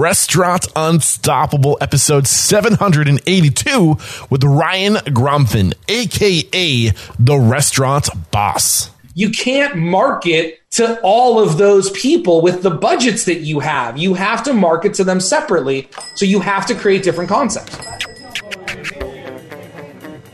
Restaurant Unstoppable, episode 782 with Ryan Gromfin, aka the restaurant boss. You can't market to all of those people with the budgets that you have. You have to market to them separately. So you have to create different concepts.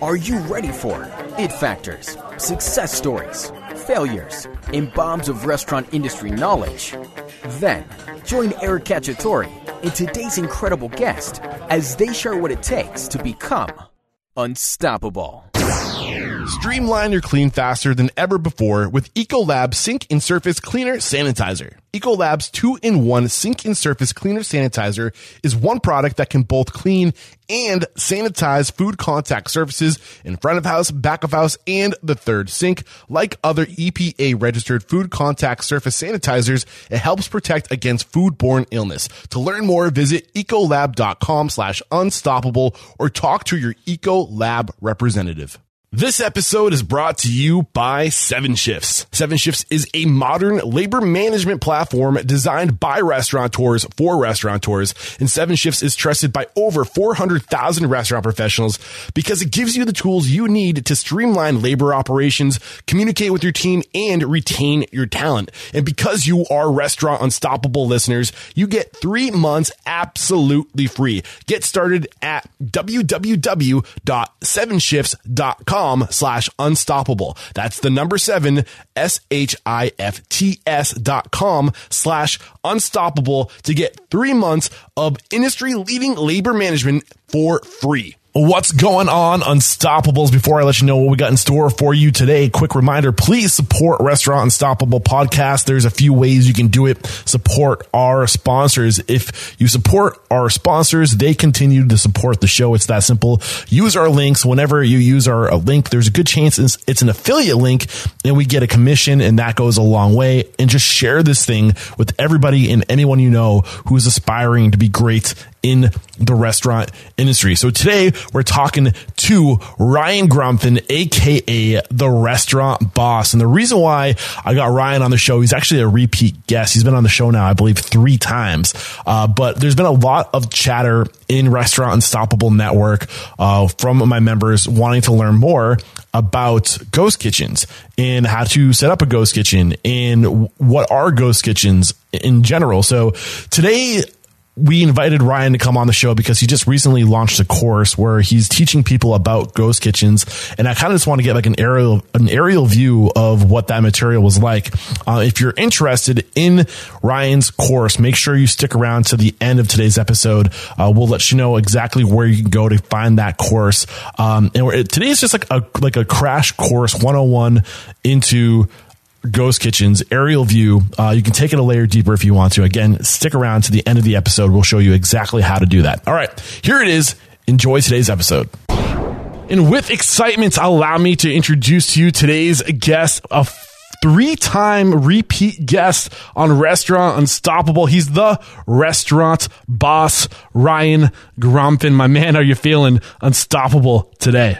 Are you ready for it factors, success stories, failures, and bombs of restaurant industry knowledge? Then join Eric Cacciatore and today's incredible guest as they share what it takes to become unstoppable. Streamline your clean faster than ever before with Ecolab Sink and Surface Cleaner Sanitizer. Ecolab's two-in-one sink and surface cleaner sanitizer is one product that can both clean and sanitize food contact surfaces in front of house, back of house, and the third sink. Like other EPA registered food contact surface sanitizers, it helps protect against foodborne illness. To learn more, visit ecolab.com slash unstoppable or talk to your Ecolab representative. This episode is brought to you by Seven Shifts. Seven Shifts is a modern labor management platform designed by restaurateurs for restaurateurs. And Seven Shifts is trusted by over 400,000 restaurant professionals because it gives you the tools you need to streamline labor operations, communicate with your team, and retain your talent. And because you are Restaurant Unstoppable listeners, you get three months absolutely free. Get started at www.sevenshifts.com slash unstoppable. That's the number seven, S-H-I-F-T-S dot com slash unstoppable to get three months of industry leading labor management for free. What's going on, Unstoppables? Before I let you know what we got in store for you today, quick reminder, please support Restaurant Unstoppable podcast. There's a few ways you can do it. Support our sponsors. If you support our sponsors, they continue to support the show. It's that simple. Use our links. Whenever you use our uh, link, there's a good chance it's, it's an affiliate link and we get a commission and that goes a long way. And just share this thing with everybody and anyone you know who's aspiring to be great in the restaurant industry. So today we're talking to Ryan Gromfin, aka the restaurant boss. And the reason why I got Ryan on the show, he's actually a repeat guest. He's been on the show now, I believe, three times. Uh, but there's been a lot of chatter in Restaurant Unstoppable Network uh, from my members wanting to learn more about ghost kitchens and how to set up a ghost kitchen and what are ghost kitchens in general. So today we invited Ryan to come on the show because he just recently launched a course where he's teaching people about ghost kitchens, and I kind of just want to get like an aerial an aerial view of what that material was like. Uh, if you're interested in Ryan's course, make sure you stick around to the end of today's episode. Uh, we'll let you know exactly where you can go to find that course. Um, and today is just like a like a crash course 101 into ghost kitchens aerial view. Uh, you can take it a layer deeper if you want to. Again stick around to the end of the episode. We'll show you exactly how to do that. All right here it is. Enjoy today's episode. And with excitement allow me to introduce to you today's guest a three time repeat guest on Restaurant Unstoppable. He's the restaurant boss, Ryan Gromfin. My man, are you feeling? Unstoppable today?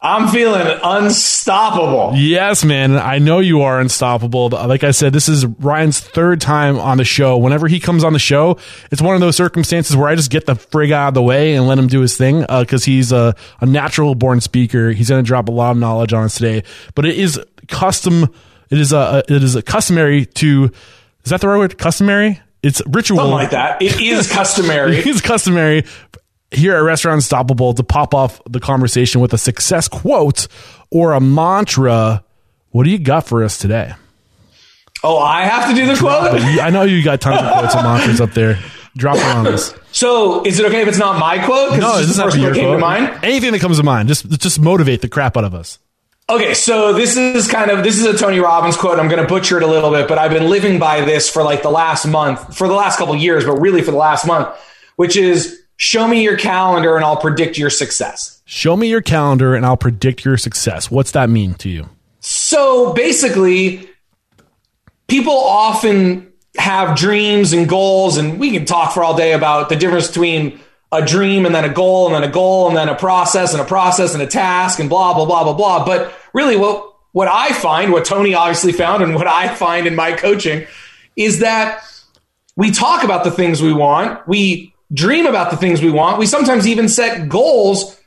I'm feeling unstoppable. Yes, man. I know you are unstoppable. Like I said, this is Ryan's third time on the show. Whenever he comes on the show, it's one of those circumstances where I just get the frig out of the way and let him do his thing because uh, he's a, a natural born speaker. He's going to drop a lot of knowledge on us today. But it is custom. It is a it is a customary to. Is that the right word? Customary. It's ritual. Something like that. It is customary. it is customary here at Restaurant Unstoppable to pop off the conversation with a success quote or a mantra. What do you got for us today? Oh, I have to do the quote? I know you got tons of quotes and mantras up there. Drop it on us. So, is it okay if it's not my quote? No, this is not your quote. To mind? Anything that comes to mind, just just motivate the crap out of us. Okay, so this is kind of this is a Tony Robbins quote. I'm going to butcher it a little bit, but I've been living by this for like the last month, for the last couple years, but really for the last month, which is show me your calendar and I'll predict your success. Show me your calendar and I'll predict your success. What's that mean to you? So basically, people often have dreams and goals, and we can talk for all day about the difference between a dream and then a goal and then a goal and then a process and a process and a task and blah, blah, blah, blah, blah. But really, what, what I find, what Tony obviously found, and what I find in my coaching is that we talk about the things we want. We dream about the things we want. We sometimes even set goals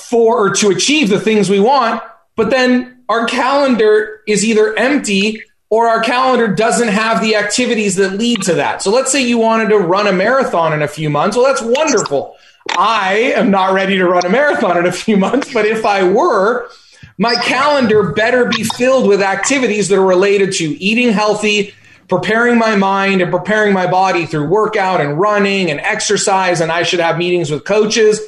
for or to achieve the things we want, but then our calendar is either empty or our calendar doesn't have the activities that lead to that. So let's say you wanted to run a marathon in a few months. Well, that's wonderful. I am not ready to run a marathon in a few months, but if I were, my calendar better be filled with activities that are related to eating healthy, preparing my mind and preparing my body through workout and running and exercise. And I should have meetings with coaches.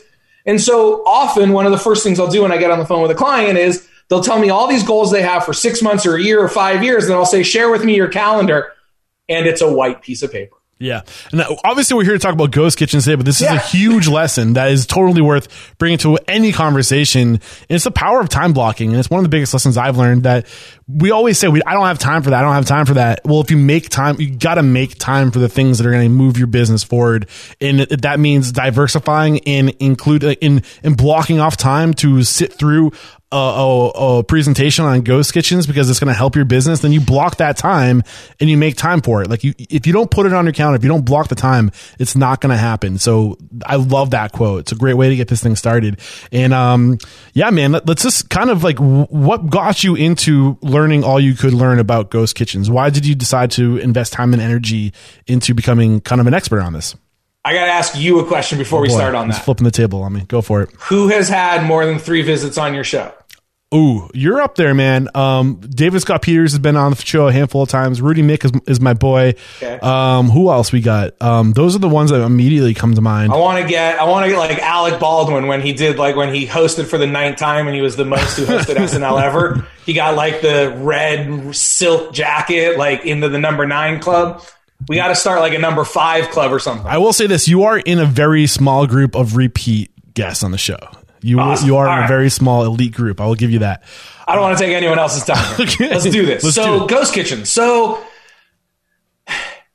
And so often, one of the first things I'll do when I get on the phone with a client is they'll tell me all these goals they have for six months or a year or five years. And I'll say, share with me your calendar. And it's a white piece of paper. Yeah. And obviously we're here to talk about ghost kitchens today, but this is yeah. a huge lesson that is totally worth bringing to any conversation. And it's the power of time blocking. And it's one of the biggest lessons I've learned that we always say, we, I don't have time for that. I don't have time for that. Well, if you make time, you got to make time for the things that are going to move your business forward. And that means diversifying and include uh, in, in blocking off time to sit through a, a, a, presentation on ghost kitchens because it's going to help your business, then you block that time and you make time for it. Like you, if you don't put it on your calendar, if you don't block the time, it's not going to happen. So I love that quote. It's a great way to get this thing started. And, um, yeah, man, let, us just kind of like what got you into learning all you could learn about ghost kitchens? Why did you decide to invest time and energy into becoming kind of an expert on this? I got to ask you a question before oh we start on that. Flipping the table on me. Go for it. Who has had more than three visits on your show? Ooh, you're up there, man. Um, David Scott Peters has been on the show a handful of times. Rudy Miick is, is my boy. Okay. Um, who else we got? Um, those are the ones that immediately come to mind. I want to get, I want to get like Alec Baldwin when he did like when he hosted for the ninth time and he was the most who hosted SNL ever. He got like the red silk jacket, like into the number nine club. We got to start like a number five club or something. I will say this: you are in a very small group of repeat guests on the show. You awesome. you are All in a very small elite group. I will give you that. I don't want to take anyone else's time. okay. Let's do this. Let's so, do Ghost Kitchen. So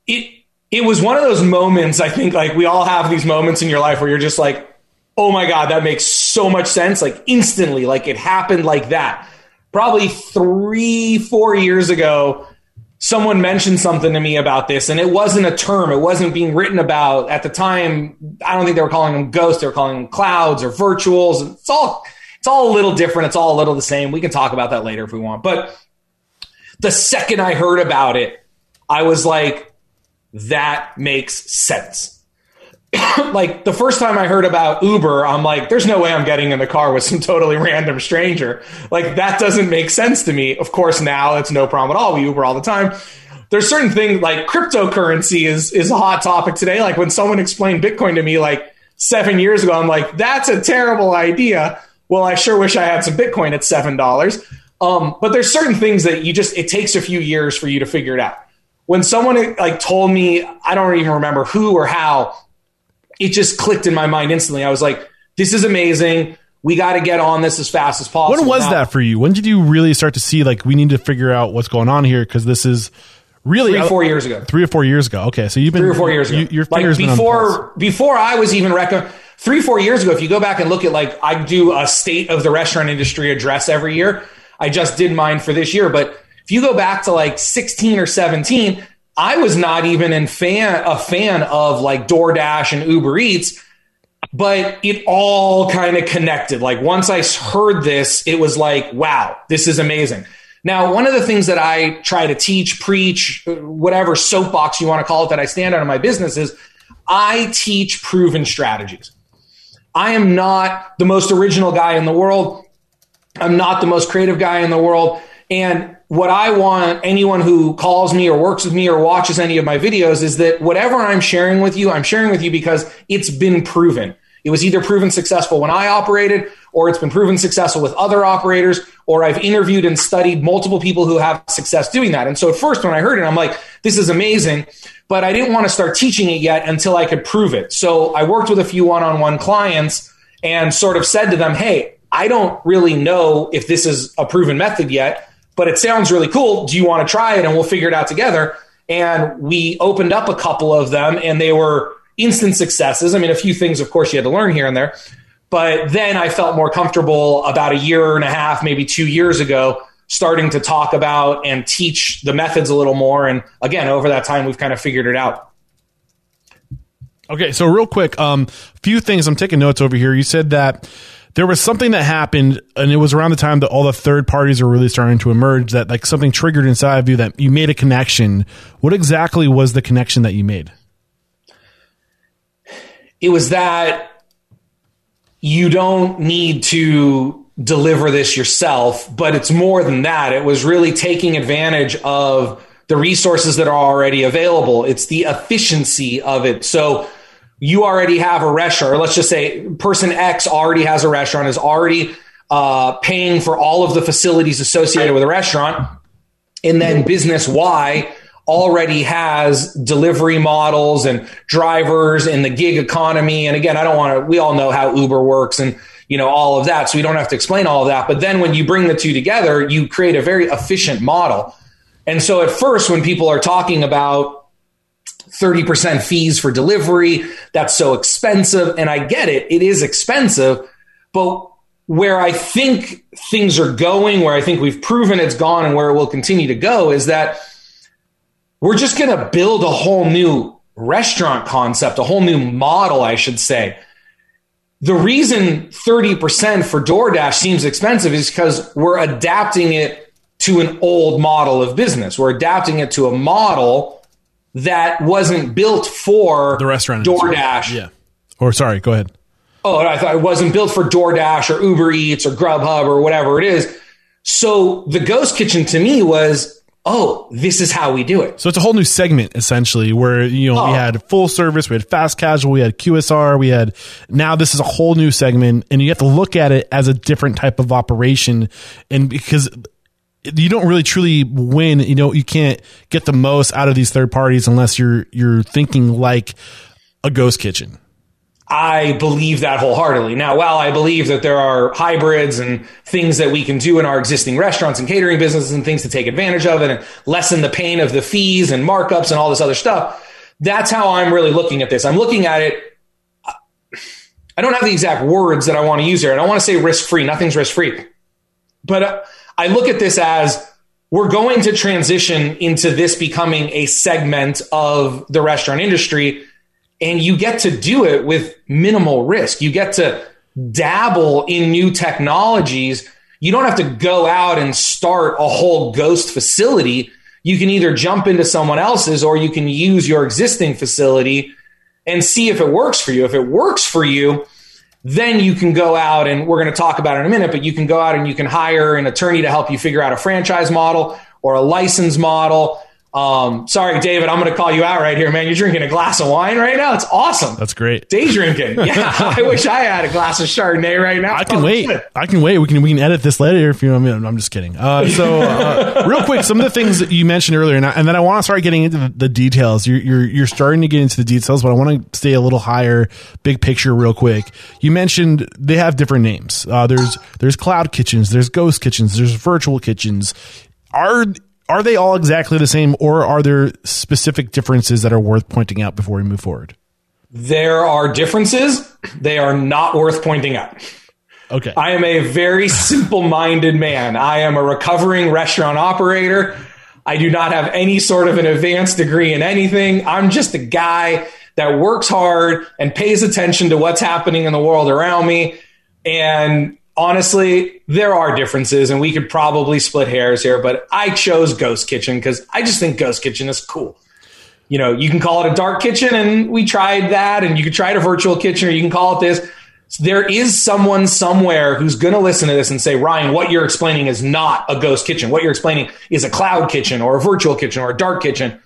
it it was one of those moments. I think like we all have these moments in your life where you're just like, oh my god, that makes so much sense. Like instantly, like it happened like that. Probably three four years ago someone mentioned something to me about this and it wasn't a term. It wasn't being written about. At the time i don't think they were calling them ghosts. They were calling them clouds or virtuals. It's all it's all a little different. It's all a little the same. We can talk about that later if we want. But the second i heard about it i was like that makes sense like the first time I heard about Uber, I'm like, there's no way I'm getting in the car with some totally random stranger. Like that doesn't make sense to me. Of course, now it's no problem at all. We Uber all the time. There's certain things like cryptocurrency is is a hot topic today. Like when someone explained Bitcoin to me like seven years ago, I'm like, that's a terrible idea. Well, I sure wish I had some Bitcoin at seven dollars. Um, but there's certain things that you just it takes a few years for you to figure it out. When someone like told me, I don't even remember who or how it just clicked in my mind instantly. I was like, this is amazing. We got to get on this as fast as possible. When was now, that for you? When did you really start to see like we need to figure out what's going on here because this is really three or four years ago. Three or four years ago. Okay, so you've been three or four years ago. You, your like before before I was even recommend three four years ago. If you go back and look at like I do a state of the restaurant industry address every year. I just did mine for this year, but if you go back to like 16 or 17, I was not even in fan a fan of like DoorDash and Uber Eats, but it all kind of connected. Like once I heard this, it was like, wow, this is amazing. Now, one of the things that I try to teach, preach, whatever soapbox you want to call it that I stand on in my business is I teach proven strategies. I am not the most original guy in the world. I'm not the most creative guy in the world. And what I want anyone who calls me or works with me or watches any of my videos is that whatever I'm sharing with you, I'm sharing with you because it's been proven. It was either proven successful when I operated, or it's been proven successful with other operators, or I've interviewed and studied multiple people who have success doing that. And so at first, when I heard it, I'm like, this is amazing, but I didn't want to start teaching it yet until I could prove it. So I worked with a few one on one clients and sort of said to them, hey, I don't really know if this is a proven method yet but it sounds really cool. Do you want to try it? And we'll figure it out together. And we opened up a couple of them and they were instant successes. I mean, a few things, of course, you had to learn here and there. But then I felt more comfortable about a year and a half, maybe two years ago, starting to talk about and teach the methods a little more. And again, over that time, we've kind of figured it out. Okay, so real quick, um, few things. I'm taking notes over here. You said that there was something that happened, and it was around the time that all the third parties are really starting to emerge. That like something triggered inside of you that you made a connection. What exactly was the connection that you made? It was that you don't need to deliver this yourself, but it's more than that. It was really taking advantage of the resources that are already available. It's the efficiency of it. So you already have a restaurant, or let's just say person X already has a restaurant, is already uh, paying for all of the facilities associated with a restaurant. And then business Y already has delivery models and drivers in the gig economy. And again, I don't want to, we all know how Uber works and, you know, all of that. So we don't have to explain all of that. But then when you bring the two together, you create a very efficient model. And so at first, when people are talking about 30% fees for delivery, that's so expensive. And I get it, it is expensive. But where I think things are going, where I think we've proven it's gone and where it will continue to go is that we're just going to build a whole new restaurant concept, a whole new model, I should say. The reason 30% for DoorDash seems expensive is because we're adapting it to an old model of business. We're adapting it to a model that wasn't built for the restaurant DoorDash. Yeah. Or sorry, go ahead. Oh, I thought it wasn't built for DoorDash or Uber Eats or Grubhub or whatever it is. So the ghost kitchen to me was oh, this is how we do it. So it's a whole new segment essentially where, you know, oh. we had full service, we had fast casual, we had QSR, we had now this is a whole new segment and you have to look at it as a different type of operation. And because you don't really truly win, you know, you can't get the most out of these third parties unless you're, you're thinking like a ghost kitchen. I believe that wholeheartedly. Now, while I believe that there are hybrids and things that we can do in our existing restaurants and catering businesses and things to take advantage of and lessen the pain of the fees and markups and all this other stuff, that's how I'm really looking at this. I'm looking at it. I don't have the exact words that I want to use here. And I want to say risk free. Nothing's risk free. But uh, I look at this as we're going to transition into this becoming a segment of the restaurant industry and you get to do it with minimal risk. You get to dabble in new technologies. You don't have to go out and start a whole ghost facility. You can either jump into someone else's or you can use your existing facility and see if it works for you. If it works for you, then you can go out and we're going to talk about it in a minute, but you can go out and you can hire an attorney to help you figure out a franchise model or a license model um, sorry, David, I'm going to call you out right here, man. You're drinking a glass of wine right now. It's awesome. That's great. Day drinking. Yeah, I wish I had a glass of Chardonnay right now. I can wait. I can wait. We can we can edit this later if you. I mean, I'm just kidding. Uh, so, uh, real quick, some of the things that you mentioned earlier, and, I, and then I want to start getting into the, the details. You're, you're you're starting to get into the details, but I want to stay a little higher, big picture, real quick. You mentioned they have different names. Uh, there's there's cloud kitchens, there's ghost kitchens, there's virtual kitchens. Are are they all exactly the same or are there specific differences that are worth pointing out before we move forward? There are differences. They are not worth pointing out. Okay. I am a very simple minded man. I am a recovering restaurant operator. I do not have any sort of an advanced degree in anything. I'm just a guy that works hard and pays attention to what's happening in the world around me. And honestly, there are differences, and we could probably split hairs here, but I chose Ghost Kitchen because I just think Ghost Kitchen is cool. You know, you can call it a dark kitchen, and we tried that, and you could try it a virtual kitchen, or you can call it this. There is someone somewhere who's going to listen to this and say, Ryan, what you're explaining is not a ghost kitchen. What you're explaining is a cloud kitchen or a virtual kitchen or a dark kitchen.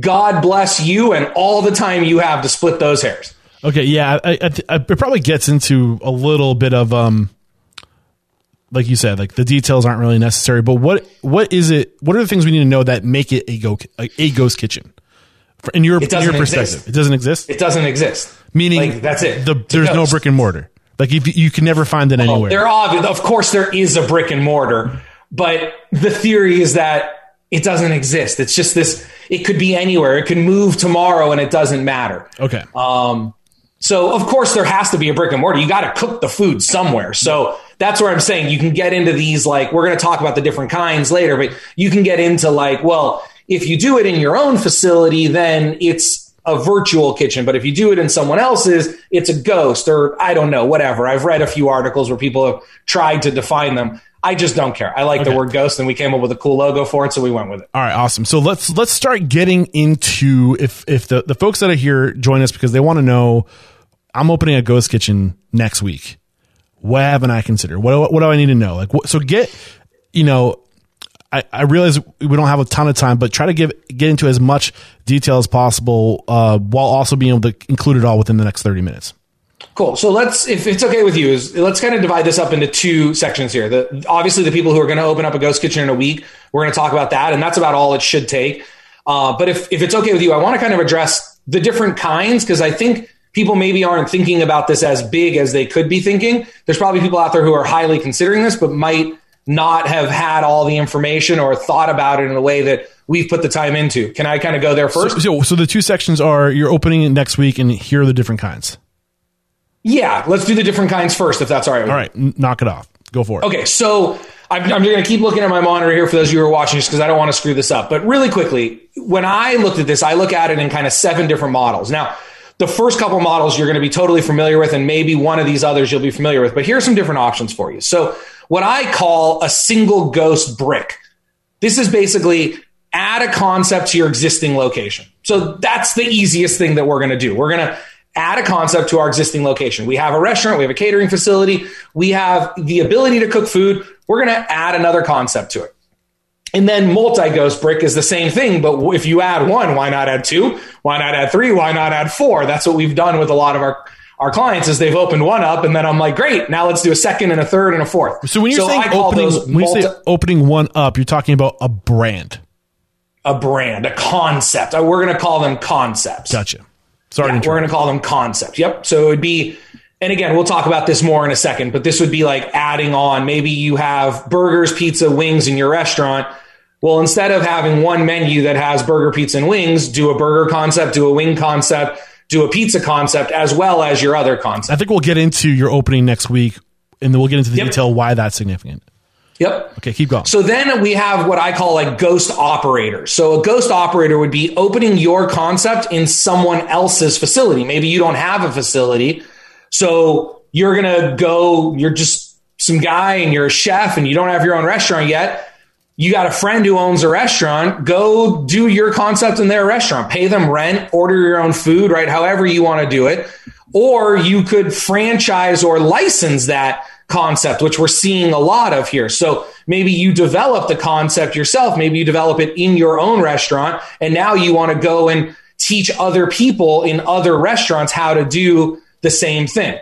God bless you and all the time you have to split those hairs. Okay, yeah, I, I, I, it probably gets into a little bit of um, like you said, like the details aren't really necessary. But what what is it? What are the things we need to know that make it a go a, a ghost kitchen? In your, in your perspective, exist. it doesn't exist. It doesn't exist. Meaning like, that's it. The, there's no brick and mortar. Like if you can never find it anywhere. There obvious, of course, there is a brick and mortar, but the theory is that it doesn't exist. It's just this. It could be anywhere. It can move tomorrow, and it doesn't matter. Okay. Um, so of course there has to be a brick and mortar. You got to cook the food somewhere. So that's where I'm saying you can get into these like we're going to talk about the different kinds later, but you can get into like, well, if you do it in your own facility, then it's a virtual kitchen. But if you do it in someone else's, it's a ghost or I don't know, whatever. I've read a few articles where people have tried to define them. I just don't care. I like okay. the word ghost and we came up with a cool logo for it, so we went with it. All right, awesome. So let's let's start getting into if if the, the folks that are here join us because they want to know I'm opening a ghost kitchen next week. What haven't I considered? What what do I need to know? Like what, so get you know I, I realize we don't have a ton of time, but try to give get into as much detail as possible uh, while also being able to include it all within the next 30 minutes. Cool. So let's, if it's okay with you, is let's kind of divide this up into two sections here. The obviously the people who are going to open up a ghost kitchen in a week, we're going to talk about that, and that's about all it should take. Uh, but if if it's okay with you, I want to kind of address the different kinds because I think people maybe aren't thinking about this as big as they could be thinking. There's probably people out there who are highly considering this, but might not have had all the information or thought about it in a way that we've put the time into. Can I kind of go there first? So, so, so the two sections are you're opening next week, and here are the different kinds. Yeah, let's do the different kinds first, if that's all right. all right, knock it off. Go for it. Okay, so I'm, I'm going to keep looking at my monitor here for those of you who are watching, just because I don't want to screw this up. But really quickly, when I looked at this, I look at it in kind of seven different models. Now, the first couple models you're going to be totally familiar with, and maybe one of these others you'll be familiar with. But here's some different options for you. So what I call a single ghost brick. This is basically add a concept to your existing location. So that's the easiest thing that we're going to do. We're going to add a concept to our existing location. We have a restaurant, we have a catering facility, we have the ability to cook food. We're going to add another concept to it. And then multi ghost brick is the same thing, but if you add one, why not add two? Why not add three? Why not add four? That's what we've done with a lot of our our clients is they've opened one up and then I'm like, great, now let's do a second and a third and a fourth. So when you're so saying opening, when multi- you say opening one up, you're talking about a brand. A brand, a concept. Uh, we're going to call them concepts. Gotcha. Sorry, yeah, we're going to call them concepts. Yep. So it would be, and again, we'll talk about this more in a second, but this would be like adding on. Maybe you have burgers, pizza, wings in your restaurant. Well, instead of having one menu that has burger, pizza, and wings, do a burger concept, do a wing concept, do a pizza concept as well as your other concept. I think we'll get into your opening next week and then we'll get into the yep. detail why that's significant. Yep. Okay, keep going. So then we have what I call like ghost operators. So a ghost operator would be opening your concept in someone else's facility. Maybe you don't have a facility. So you're going to go, you're just some guy and you're a chef and you don't have your own restaurant yet you got a friend who owns a restaurant, go do your concept in their restaurant, pay them rent, order your own food, right? However you want to do it. Or you could franchise or license that concept, which we're seeing a lot of here. So maybe you develop the concept yourself. Maybe you develop it in your own restaurant. And now you want to go and teach other people in other restaurants how to do the same thing.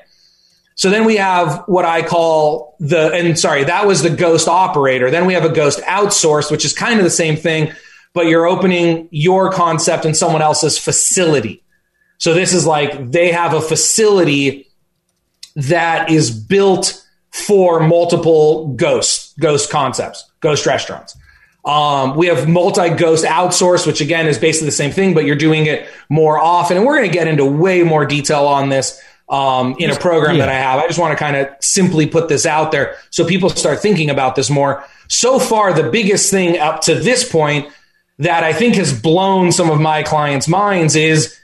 So then we have what I call the, and sorry, that was the ghost operator. Then we have a ghost outsource, which is kind of the same thing, but you're opening your concept in someone else's facility. So this is like they have a facility that is built for multiple ghost, ghost concepts, ghost restaurants. Um, we have multi ghost outsource, which again is basically the same thing, but you're doing it more often. And we're going to get into way more detail on this um, in a program yeah. that I have. I just want to kind of simply put this out there so people start thinking about this more. So far, the biggest thing up to this point that I think has blown some of my clients' minds is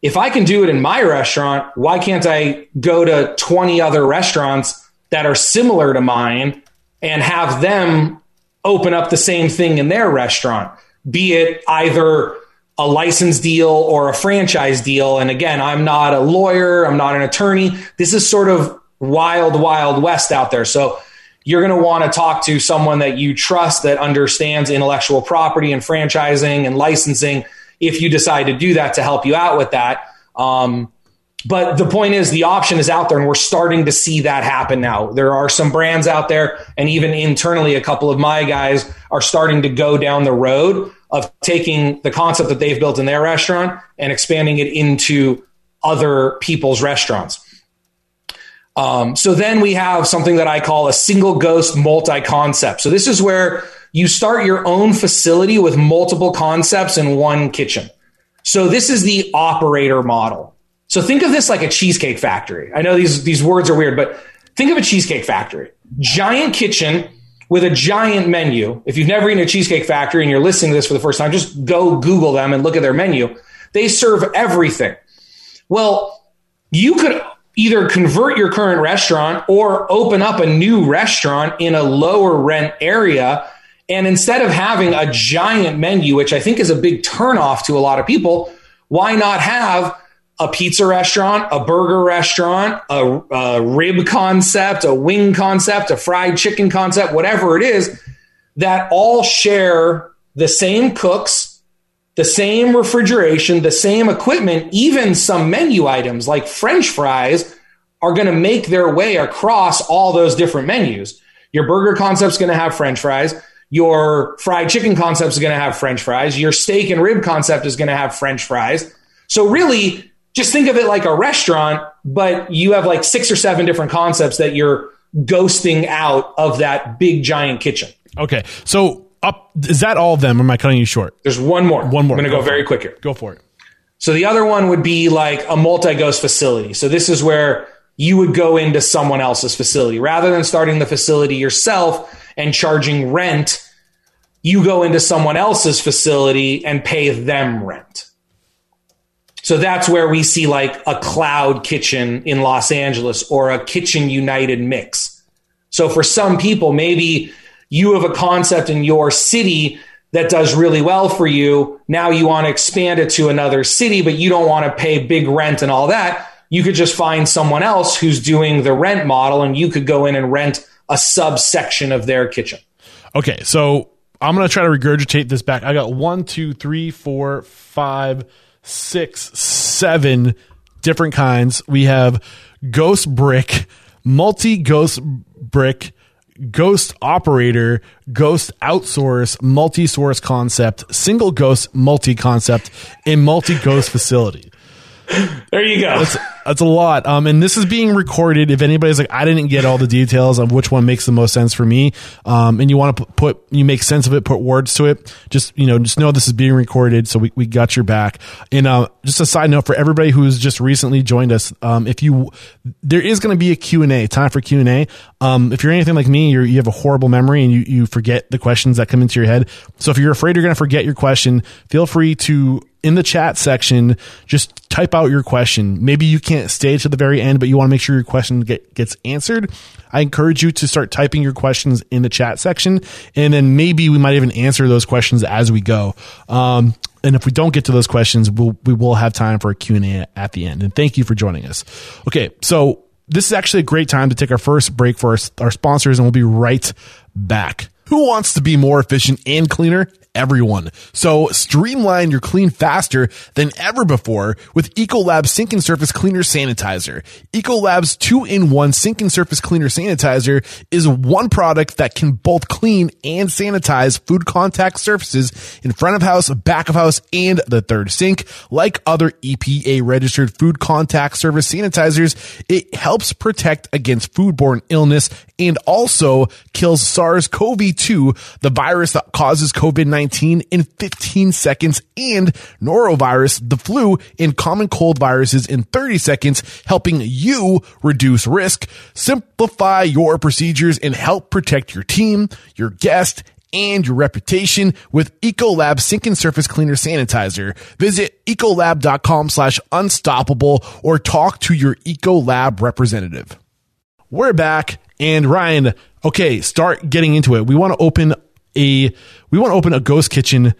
if I can do it in my restaurant, why can't I go to 20 other restaurants that are similar to mine and have them open up the same thing in their restaurant? Be it either a license deal or a franchise deal. And again, I'm not a lawyer, I'm not an attorney. This is sort of wild, wild west out there. So you're going to want to talk to someone that you trust that understands intellectual property and franchising and licensing if you decide to do that to help you out with that. Um, but the point is, the option is out there, and we're starting to see that happen now. There are some brands out there, and even internally, a couple of my guys are starting to go down the road of taking the concept that they've built in their restaurant and expanding it into other people's restaurants. Um, so then we have something that I call a single ghost multi concept. So this is where you start your own facility with multiple concepts in one kitchen. So this is the operator model. So think of this like a cheesecake factory. I know these, these words are weird, but think of a cheesecake factory. Giant kitchen with a giant menu. If you've never eaten a Cheesecake Factory and you're listening to this for the first time, just go Google them and look at their menu. They serve everything. Well, you could either convert your current restaurant or open up a new restaurant in a lower rent area. And instead of having a giant menu, which I think is a big turnoff to a lot of people, why not have a pizza restaurant, a burger restaurant, a, a, rib concept, a wing concept, a fried chicken concept, whatever it is, that all share the same cooks, the same refrigeration, the same equipment, even some menu items like French fries are going to make their way across all those different menus. Your burger concept is going to have French fries. Your fried chicken concept is going to have French fries. Your steak and rib concept is going to have French fries. So really, just think of it like a restaurant, but you have like six or seven different concepts that you're ghosting out of that big giant kitchen. Okay. So up is that all of them or am I cutting you short? There's one more. One more. I'm going to go, go very quick here. Go for it. So the other one would be like a multi-ghost facility. So this is where you would go into someone else's facility rather than starting the facility yourself and charging rent. You go into someone else's facility and pay them rent. So that's where we see like a cloud kitchen in Los Angeles or a kitchen united mix. So for some people, maybe you have a concept in your city that does really well for you. Now you want to expand it to another city, but you don't want to pay big rent and all that. You could just find someone else who's doing the rent model and you could go in and rent a subsection of their kitchen. Okay. So I'm going to try to regurgitate this back. I got one, two, three, four, five, six, seven different kinds. We have ghost brick, multi ghost brick, ghost operator, ghost outsource, multi source concept, single ghost multi concept, and multi ghost facility. There you go. That's, that's a lot. Um, and this is being recorded. If anybody's like, I didn't get all the details of which one makes the most sense for me, um, and you want to put, you make sense of it, put words to it, just, you know, just know this is being recorded. So we, we got your back. And, uh, just a side note for everybody who's just recently joined us. Um, if you, there is going to be a Q and A time for Q and A. Um, if you're anything like me, you you have a horrible memory and you, you forget the questions that come into your head. So if you're afraid you're going to forget your question, feel free to in the chat section, just type out your question. Maybe you can't stay to the very end, but you want to make sure your question get, gets answered. I encourage you to start typing your questions in the chat section, and then maybe we might even answer those questions as we go. Um, and if we don't get to those questions, we'll, we will have time for a Q&A at the end. And thank you for joining us. Okay. So this is actually a great time to take our first break for our, our sponsors, and we'll be right back. Who wants to be more efficient and cleaner? Everyone. So streamline your clean faster than ever before with Ecolab Sink and Surface Cleaner Sanitizer. Ecolab's two-in-one sink and surface cleaner sanitizer is one product that can both clean and sanitize food contact surfaces in front of house, back of house, and the third sink. Like other EPA registered food contact surface sanitizers, it helps protect against foodborne illness and also kills SARS-CoV-2, the virus that causes COVID-19 in 15 seconds and norovirus, the flu and common cold viruses in 30 seconds, helping you reduce risk, simplify your procedures and help protect your team, your guest, and your reputation with Ecolab Sink and Surface Cleaner Sanitizer. Visit ecolab.com slash unstoppable or talk to your Ecolab representative. We're back and Ryan, okay, start getting into it. We want to open a we want to open a ghost kitchen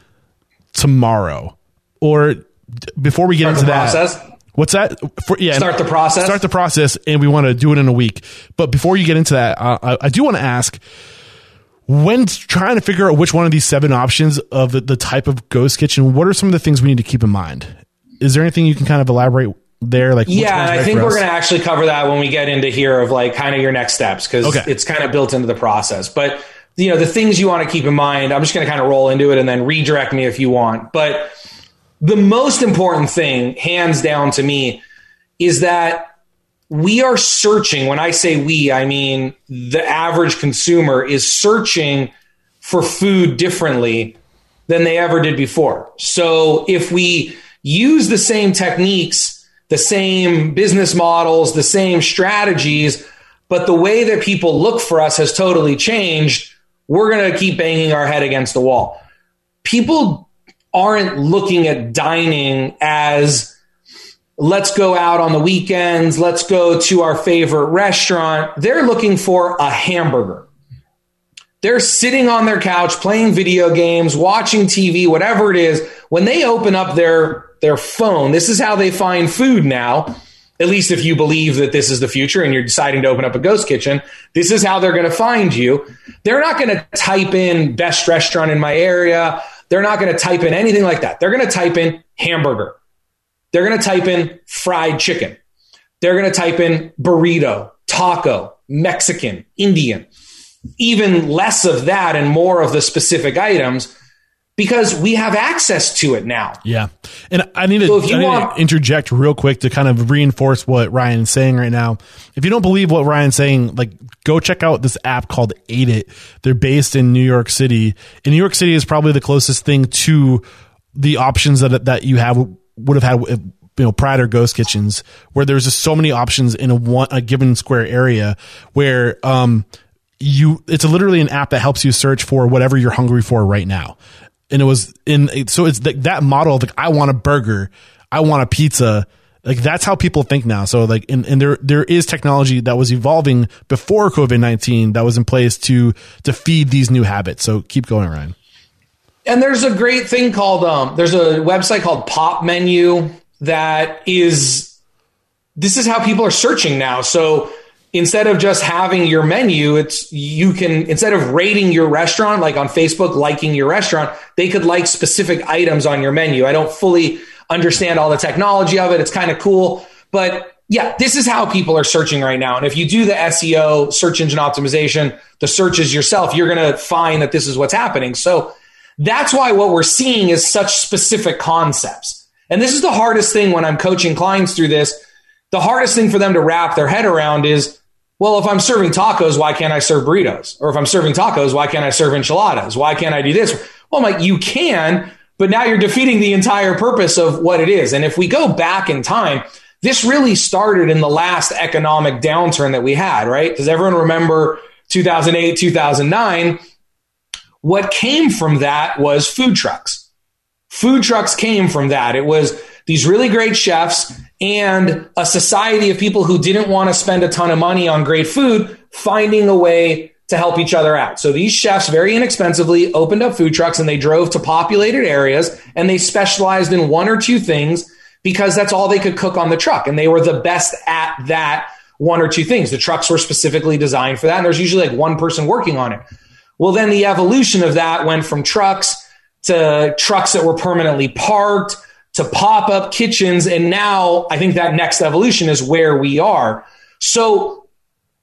tomorrow or before we get Start into that. process? What's that? For, yeah, Start the process? Start the process, and we want to do it in a week. But before you get into that, uh, I, I do want to ask when trying to figure out which one of these seven options of the, the type of ghost kitchen, what are some of the things we need to keep in mind? Is there anything you can kind of elaborate there? Like, Yeah, I think we're going to actually cover that when we get into here of like kind of your next steps because Okay. it's kind of built into the process. But you know, the things you want to keep in mind, I'm just going to kind of roll into it and then redirect me if you want. But the most important thing, hands down to me, is that we are searching. When I say we, I mean the average consumer is searching for food differently than they ever did before. So if we use the same techniques, the same business models, the same strategies, but the way that people look for us has totally changed, we're going to keep banging our head against the wall. People aren't looking at dining as let's go out on the weekends, let's go to our favorite restaurant. They're looking for a hamburger. They're sitting on their couch playing video games, watching TV, whatever it is. When they open up their their phone, this is how they find food now. At least if you believe that this is the future and you're deciding to open up a ghost kitchen, this is how they're going to find you. They're not going to type in best restaurant in my area. They're not going to type in anything like that. They're going to type in hamburger. They're going to type in fried chicken. They're going to type in burrito, taco, Mexican, Indian even less of that and more of the specific items because we have access to it now. Yeah. And I need, to, so I need want, to interject real quick to kind of reinforce what Ryan's saying right now. If you don't believe what Ryan's saying, like go check out this app called Ate It. They're based in New York City. And New York City is probably the closest thing to the options that that you have would have had you know Pride or Ghost Kitchens, where there's just so many options in a one a given square area where um you it's literally an app that helps you search for whatever you're hungry for right now and it was in so it's that model of like i want a burger i want a pizza like that's how people think now. So like and, and there there is technology that was evolving before covid-19 that was in place to to feed these new habits. So keep going ryan. And there's a great thing called um there's a website called Popmenu that is this is how people are searching now. So instead of just having your menu, it's you can instead of rating your restaurant like on Facebook, liking your restaurant, they could like specific items on your menu. I don't fully understand all the technology of it. It's kind of cool, but yeah, this is how people are searching right now. And if you do the SEO, search engine optimization, the searches yourself, you're going to find that this is what's happening. So that's why what we're seeing is such specific concepts. And this is the hardest thing when I'm coaching clients through this. The hardest thing for them to wrap their head around is well, if I'm serving tacos, why can't I serve burritos? Or if I'm serving tacos, why can't I serve enchiladas? Why can't I do this? Well, I'm like, you can, but now you're defeating the entire purpose of what it is. And if we go back in time, this really started in the last economic downturn that we had, right? Does everyone remember 2008, 2009? What came from that was food trucks. Food trucks came from that. It was these really great chefs and a society of people who didn't want to spend a ton of money on great food finding a way to help each other out. So these chefs very inexpensively opened up food trucks and they drove to populated areas and they specialized in one or two things because that's all they could cook on the truck and they were the best at that one or two things. The trucks were specifically designed for that and there's usually like one person working on it. Well, then the evolution of that went from trucks to trucks that were permanently parked to pop up kitchens. And now I think that next evolution is where we are. So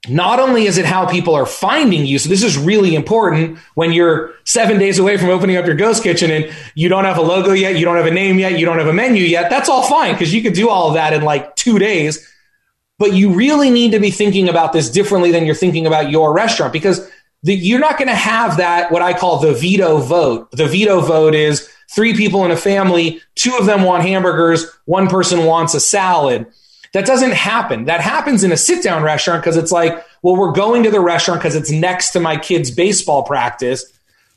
not only is it how people are finding you, so this is really important when you're seven days away from opening up your ghost kitchen and you don't have a logo yet, you don't have a name yet, you don't have a menu yet. That's all fine because you could do all of that in like two days. But you really need to be thinking about this differently than you're thinking about your restaurant because the, you're not going to have that, what I call the veto vote. The veto vote is three people in a family, two of them want hamburgers, one person wants a salad. That doesn't happen. That happens in a sit down restaurant because it's like, well, we're going to the restaurant because it's next to my kid's baseball practice.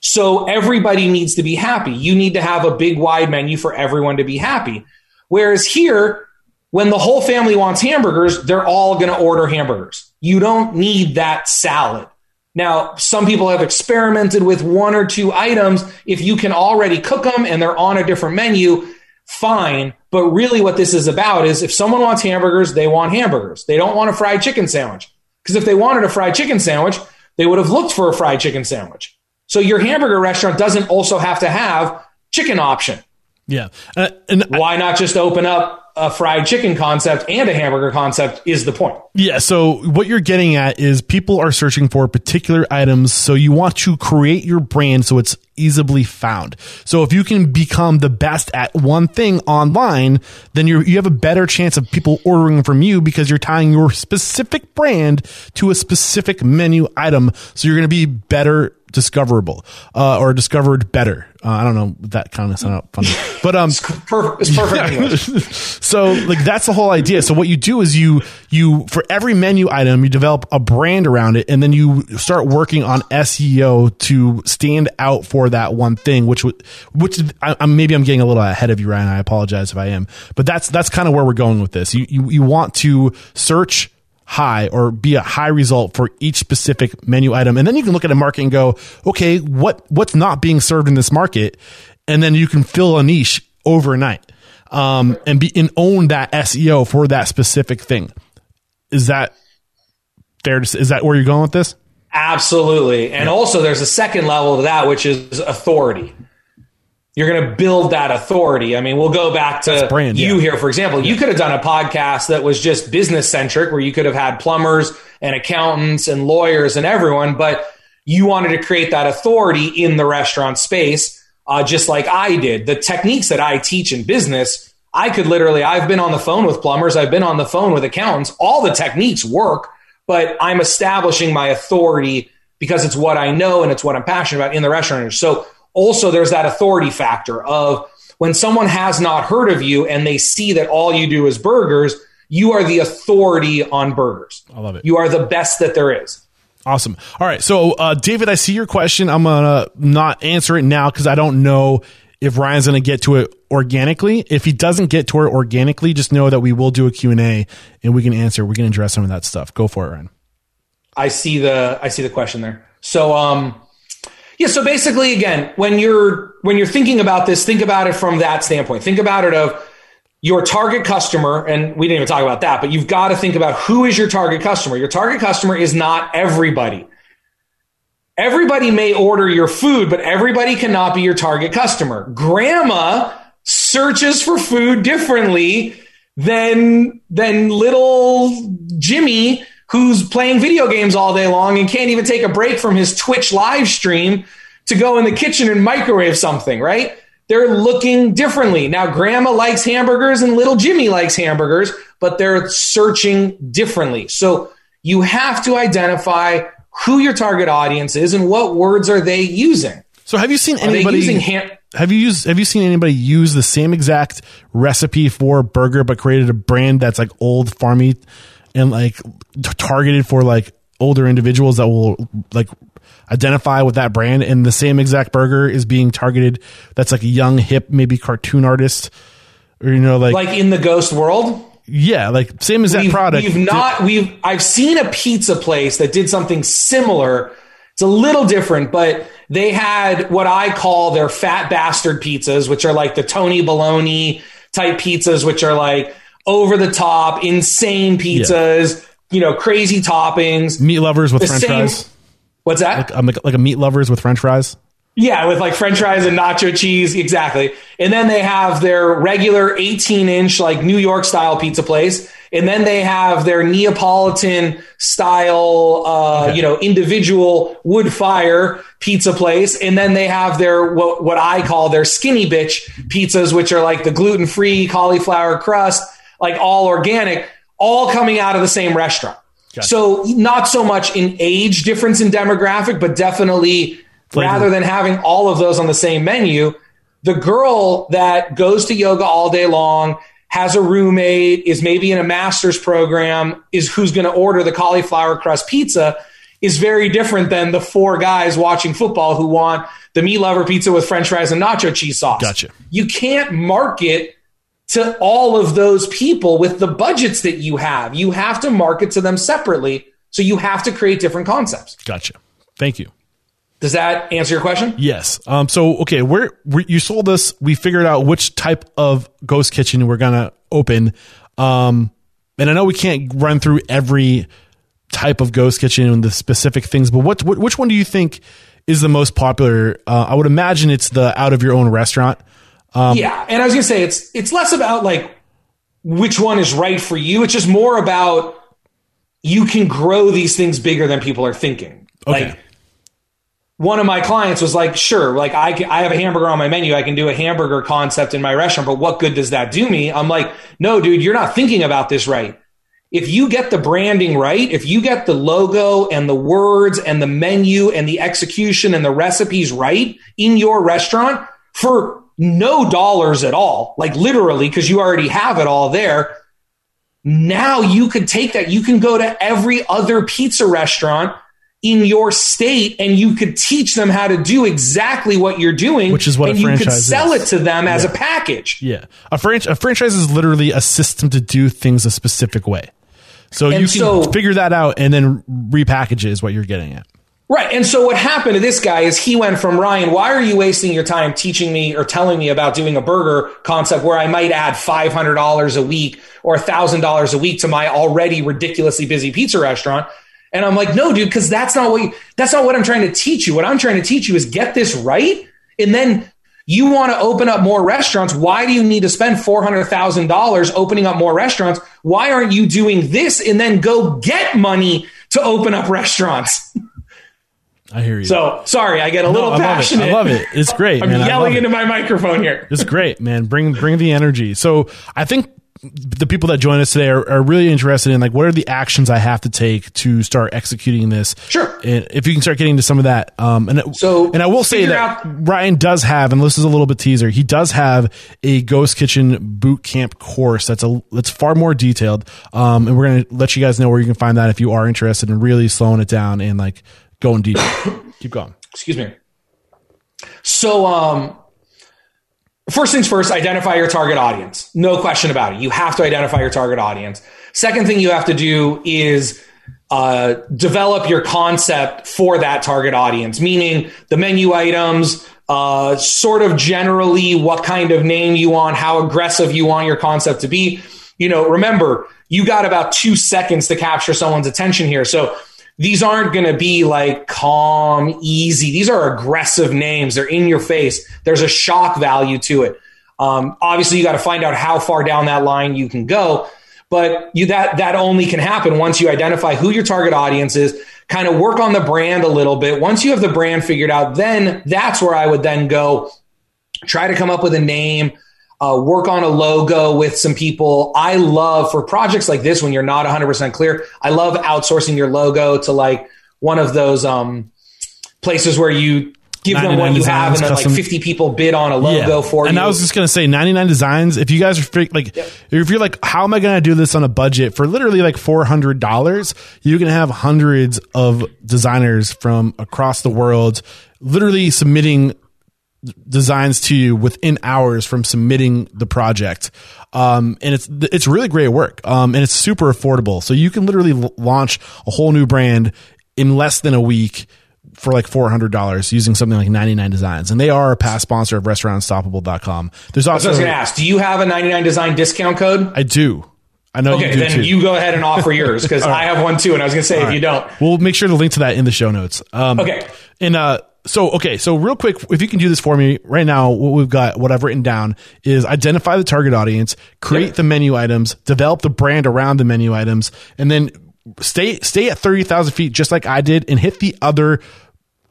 So everybody needs to be happy. You need to have a big wide menu for everyone to be happy. Whereas here, when the whole family wants hamburgers, they're all going to order hamburgers. You don't need that salad. Now, some people have experimented with one or two items. If you can already cook them and they're on a different menu, fine. But really, what this is about is if someone wants hamburgers, they want hamburgers. They don't want a fried chicken sandwich. Because if they wanted a fried chicken sandwich, they would have looked for a fried chicken sandwich. So your hamburger restaurant doesn't also have to have chicken option. Yeah. Uh, and why not just open up a fried chicken concept and a hamburger concept is the point. Yeah. So what you're getting at is people are searching for particular items. So you want to create your brand so it's easily found. So if you can become the best at one thing online, then you you have a better chance of people ordering from you because you're tying your specific brand to a specific menu item. So you're going to be better discoverable uh, or discovered better. Uh, I don't know. That kind of sounded funny, but um, perfect. It's perfect. so like that's the whole idea. So what you do is you you for every menu item you develop a brand around it, and then you start working on SEO to stand out for that one thing. Which which I, I, maybe I'm getting a little ahead of you, Ryan. I apologize if I am, but that's that's kind of where we're going with this. You you you want to search high or be a high result for each specific menu item. And then you can look at a market and go, okay, what, what's not being served in this market? And then you can fill a niche overnight. Um, and be, and own that SEO for that specific thing. Is that fair to, is that where you're going with this? Absolutely. And also there's a second level to that, which is authority you're going to build that authority. I mean, we'll go back to brand, you yeah. here, for example. You could have done a podcast that was just business centric, where you could have had plumbers and accountants and lawyers and everyone, but you wanted to create that authority in the restaurant space, uh, just like I did. The techniques that I teach in business, I could literally, I've been on the phone with plumbers, I've been on the phone with accountants. All the techniques work, but I'm establishing my authority because it's what I know and it's what I'm passionate about in the restaurant. So also there's that authority factor of when someone has not heard of you and they see that all you do is burgers, you are the authority on burgers. I love it. You are the best that there is. Awesome. All right. So, uh, David, I see your question. I'm going to not answer it now because I don't know if Ryan's going to get to it organically. If he doesn't get to it organically, just know that we will do a Q&A and we can answer. We can address some of that stuff. Go for it, Ryan. I see the I see the question there. So, um, yeah, so basically again, when you're when you're thinking about this, think about it from that standpoint. Think about it of your target customer, and we didn't even talk about that, but you've got to think about who is your target customer. Your target customer is not everybody. Everybody may order your food, but everybody cannot be your target customer. Grandma searches for food differently than than little Jimmy who's playing video games all day long and can't even take a break from his Twitch live stream to go in the kitchen and microwave something, right? They're looking differently. Now, grandma likes hamburgers and little Jimmy likes hamburgers, but they're searching differently. So you have to identify who your target audience is and what words are they using. So have you seen anybody have you used have you seen anybody use the same exact recipe for burger but created a brand that's like old farmy and like targeted for like older individuals that will like identify with that brand. And the same exact burger is being targeted. That's like a young hip maybe cartoon artist or you know like like in the ghost world? Yeah like same as that product. we've not we've i've seen a pizza place that did something similar. It's a little different but they had what i call their fat bastard pizzas which are like the tony baloney type pizzas which are like over the top, insane pizzas, yeah. you know, crazy toppings. Meat lovers with French same, fries. What's that? Like, um, like a meat lovers with French fries. Yeah, with like French fries and nacho cheese, exactly. And then they have their regular 18 inch, like New York style pizza place. And then they have their Neapolitan style, uh, okay. you know, individual wood fire pizza place. And then they have their, what, what I call their skinny bitch pizzas, which are like the gluten free cauliflower crust like all organic, all coming out of the same restaurant. Gotcha. So not so much in age difference in demographic, but definitely Flavor. rather than having all of those on the same menu, the girl that goes to yoga all day long, has a roommate, is maybe in a master's program, is who's going to order the cauliflower crust pizza is very different than the four guys watching football who want the meat lover pizza with french fries and nacho cheese sauce. Gotcha. You can't market to all of those people with the budgets that you have. You have to market to them separately. So you have to create different concepts. Gotcha. Thank you. Does that answer your question? Yes. Um, so, okay, we're, we're, you sold us. We figured out which type of ghost kitchen we're going to open. Um, and I know we can't run through every type of ghost kitchen and the specific things, but what, what which one do you think is the most popular? Uh, I would imagine it's the out of your own restaurant. Um, yeah, and I was gonna say it's it's less about like which one is right for you. It's just more about you can grow these things bigger than people are thinking. Okay. Like one of my clients was like, "Sure, like I can, I have a hamburger on my menu. I can do a hamburger concept in my restaurant, but what good does that do me?" I'm like, "No, dude, you're not thinking about this right. if you get the branding right, if you get the logo and the words and the menu and the execution and the recipes right in your restaurant for no dollars at all, like literally, because you already have it all there. Now you could take that. You can go to every other pizza restaurant in your state and you could teach them how to do exactly what you're doing Which is what a and you could sell is. it to them as a package Yeah, a franchise a franchise is literally a system to do things a specific way. So you can so- figure that out and then repackage it is what you're getting at. Right. And so what happened to this guy is he went from Ryan, why are you wasting your time teaching me or telling me about doing a burger concept where I might add $500 a week or $1,000 a week to my already ridiculously busy pizza restaurant? And I'm like, no, dude, because that's not what you, that's not what I'm trying to teach you. What I'm trying to teach you is get this right. And then you want to open up more restaurants. Why do you need to spend $400,000 opening up more restaurants? Why aren't you doing this and then go get money to open up restaurants? I hear you. So sorry, I get a No, little I love passionate. I love it. It's great, I'm man. Yelling into my microphone here. It's great, man. Bring bring the energy. So I think the people that join us today are, are really interested in like what are the actions I have to take to start executing this. Sure. And if you can start getting to some of that, um, and So, and I will say that out- Ryan does have, and this is a little bit teaser. He does have a Ghost Kitchen boot camp course that's a that's far more detailed. Um, and we're gonna let you guys know where you can find that if you are interested in really slowing it down and like going deep. Keep going. Excuse me. So, um, first things first, identify your target audience. No question about it. You have to identify your target audience. Second thing you have to do is uh, develop your concept for that target audience, meaning the menu items, uh, sort of generally what kind of name you want, how aggressive you want your concept to be. You know, remember, you got about two seconds to capture someone's attention here. So these aren't going to be like calm, easy. These are aggressive names. They're in your face. There's a shock value to it. Um, obviously, you got to find out how far down that line you can go, but you that that only can happen once you identify who your target audience is. Kind of work on the brand a little bit. Once you have the brand figured out, then that's where I would then go try to come up with a name, uh, work on a logo with some people. I love for projects like this when you're not 100% clear. I love outsourcing your logo to like one of those um, places where you give them what 99 you have, and then custom- like 50 people bid on a logo for and you. And I was just gonna say, 99 designs. If you guys are like, if you're like, how am I gonna do this on a budget for literally like four hundred dollars? You can have hundreds of designers from across the world, literally submitting designs to you within hours from submitting the project. Um, and it's, it's really great work. Um, and it's super affordable. So you can literally l- launch a whole new brand in less than a week for like $400 using something like 99 designs. And they are a past sponsor of restaurantunstoppable.com. There's So I also, was going to ask, do you have a 99 design discount code? I do. I know Okay, you do then too. you go ahead and offer yours because I have one too, and I was going to say if you don't, We'll make sure to link to that in the show notes. Um, Okay. And uh, so okay, so real quick, if you can do this for me right now, what we've got, what I've written down is identify the target audience, create the menu items, develop the brand around the menu items, and then stay stay at thirty thousand feet, just like I did, and hit the other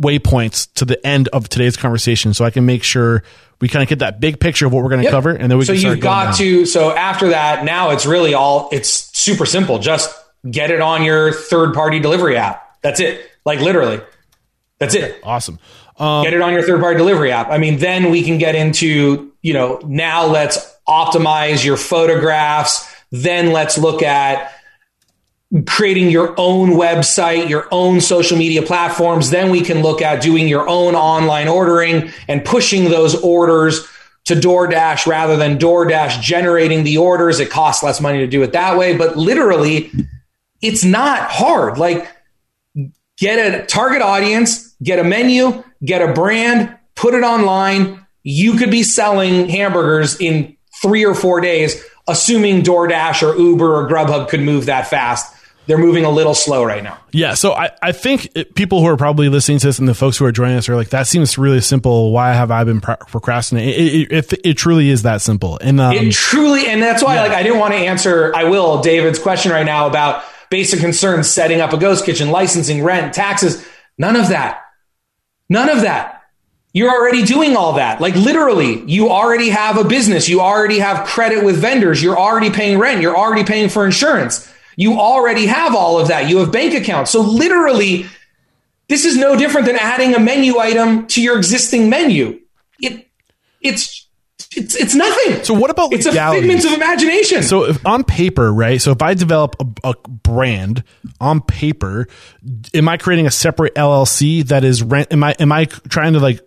waypoints to the end of today's conversation, so I can make sure we kind of get that big picture of what we're going to Yep. cover, and then we so you've got to so after that now it's really all it's super simple. Just get it on your third party delivery app. That's it. Like literally that's it awesome. Um, get it on your third party delivery app i mean then we can get into you know now let's optimize your photographs then let's look at creating your own website, your own social media platforms. Then we can look at doing your own online ordering and pushing those orders to DoorDash rather than DoorDash generating the orders. It costs less money to do it that way, but literally it's not hard. Like get a target audience, get a menu, get a brand, put it online. You could be selling hamburgers in three or four days, assuming DoorDash or Uber or Grubhub could move that fast. They're moving a little slow right now. Yeah, so I, I think it, people who are probably listening to this and the folks who are joining us are like, that seems really simple. Why have I been pro- procrastinating? It, it, it, it truly is that simple. And um, It truly, and that's why, like, I didn't want to answer. I will David's question right now about basic concerns, setting up a ghost kitchen, licensing, rent, taxes. None of that. None of that. You're already doing all that. Like literally, you already have a business. You already have credit with vendors. You're already paying rent. You're already paying for insurance. You already have all of that. You have bank accounts. So literally, this is no different than adding a menu item to your existing menu. It it's it's it's nothing. So what about it's a figment of imagination. So if on paper, right? So if I develop a, a brand on paper, am I creating a separate LLC that is rent? Am I am I trying to like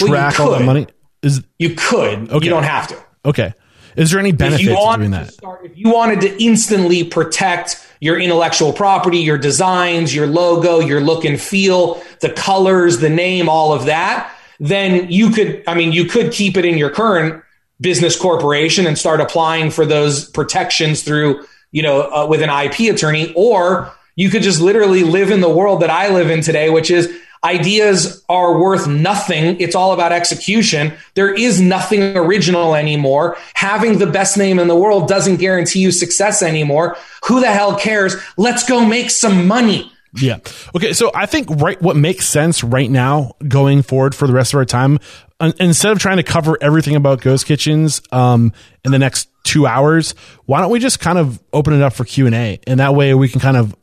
Well, track all the could. money? Is you could. Okay. You don't have to. okay. Is there any benefit to doing to that? start, if you wanted to instantly protect your intellectual property, your designs, your logo, your look and feel, the colors, the name, all of that, then you could. I mean, you could keep it in your current business corporation and start applying for those protections through, you know, uh, with an IP attorney, or you could just literally live in the world that I live in today, which is ideas are worth nothing. It's all about execution. There is nothing original anymore. Having the best name in the world doesn't guarantee you success anymore. Who the hell cares? Let's go make some money. Yeah. Okay. So I think right, what makes sense right now going forward for the rest of our time, instead of trying to cover everything about ghost kitchens, um, in the next two hours, why don't we just kind of open it up for Q and A, and that way we can kind of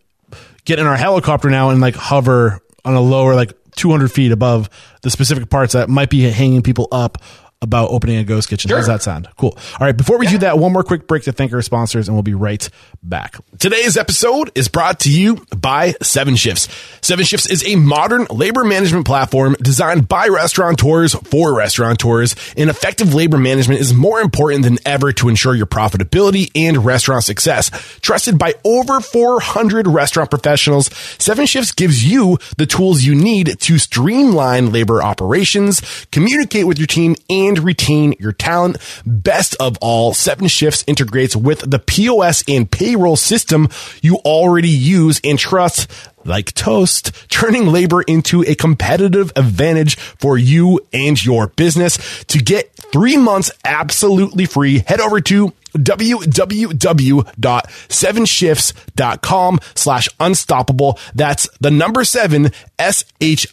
get in our helicopter now and like hover on a lower, like 200 feet above the specific parts that might be hanging people up about opening a ghost kitchen. How does that sound? Cool. All right. Before we do that, one more quick break to thank our sponsors and we'll be right back. Today's episode is brought to you by Seven Shifts. Seven Shifts is a modern labor management platform designed by restaurateurs for restaurateurs. And effective labor management is more important than ever to ensure your profitability and restaurant success. Trusted by over 400 restaurant professionals, Seven Shifts gives you the tools you need to streamline labor operations, communicate with your team, and retain your talent. Best of all, Seven Shifts integrates with the POS and payroll system you already use and trust like toast, turning labor into a competitive advantage for you and your business. To get three months absolutely free, head over to www.sevenshifts.com slash unstoppable. That's the number seven, S-H-I-F-T-S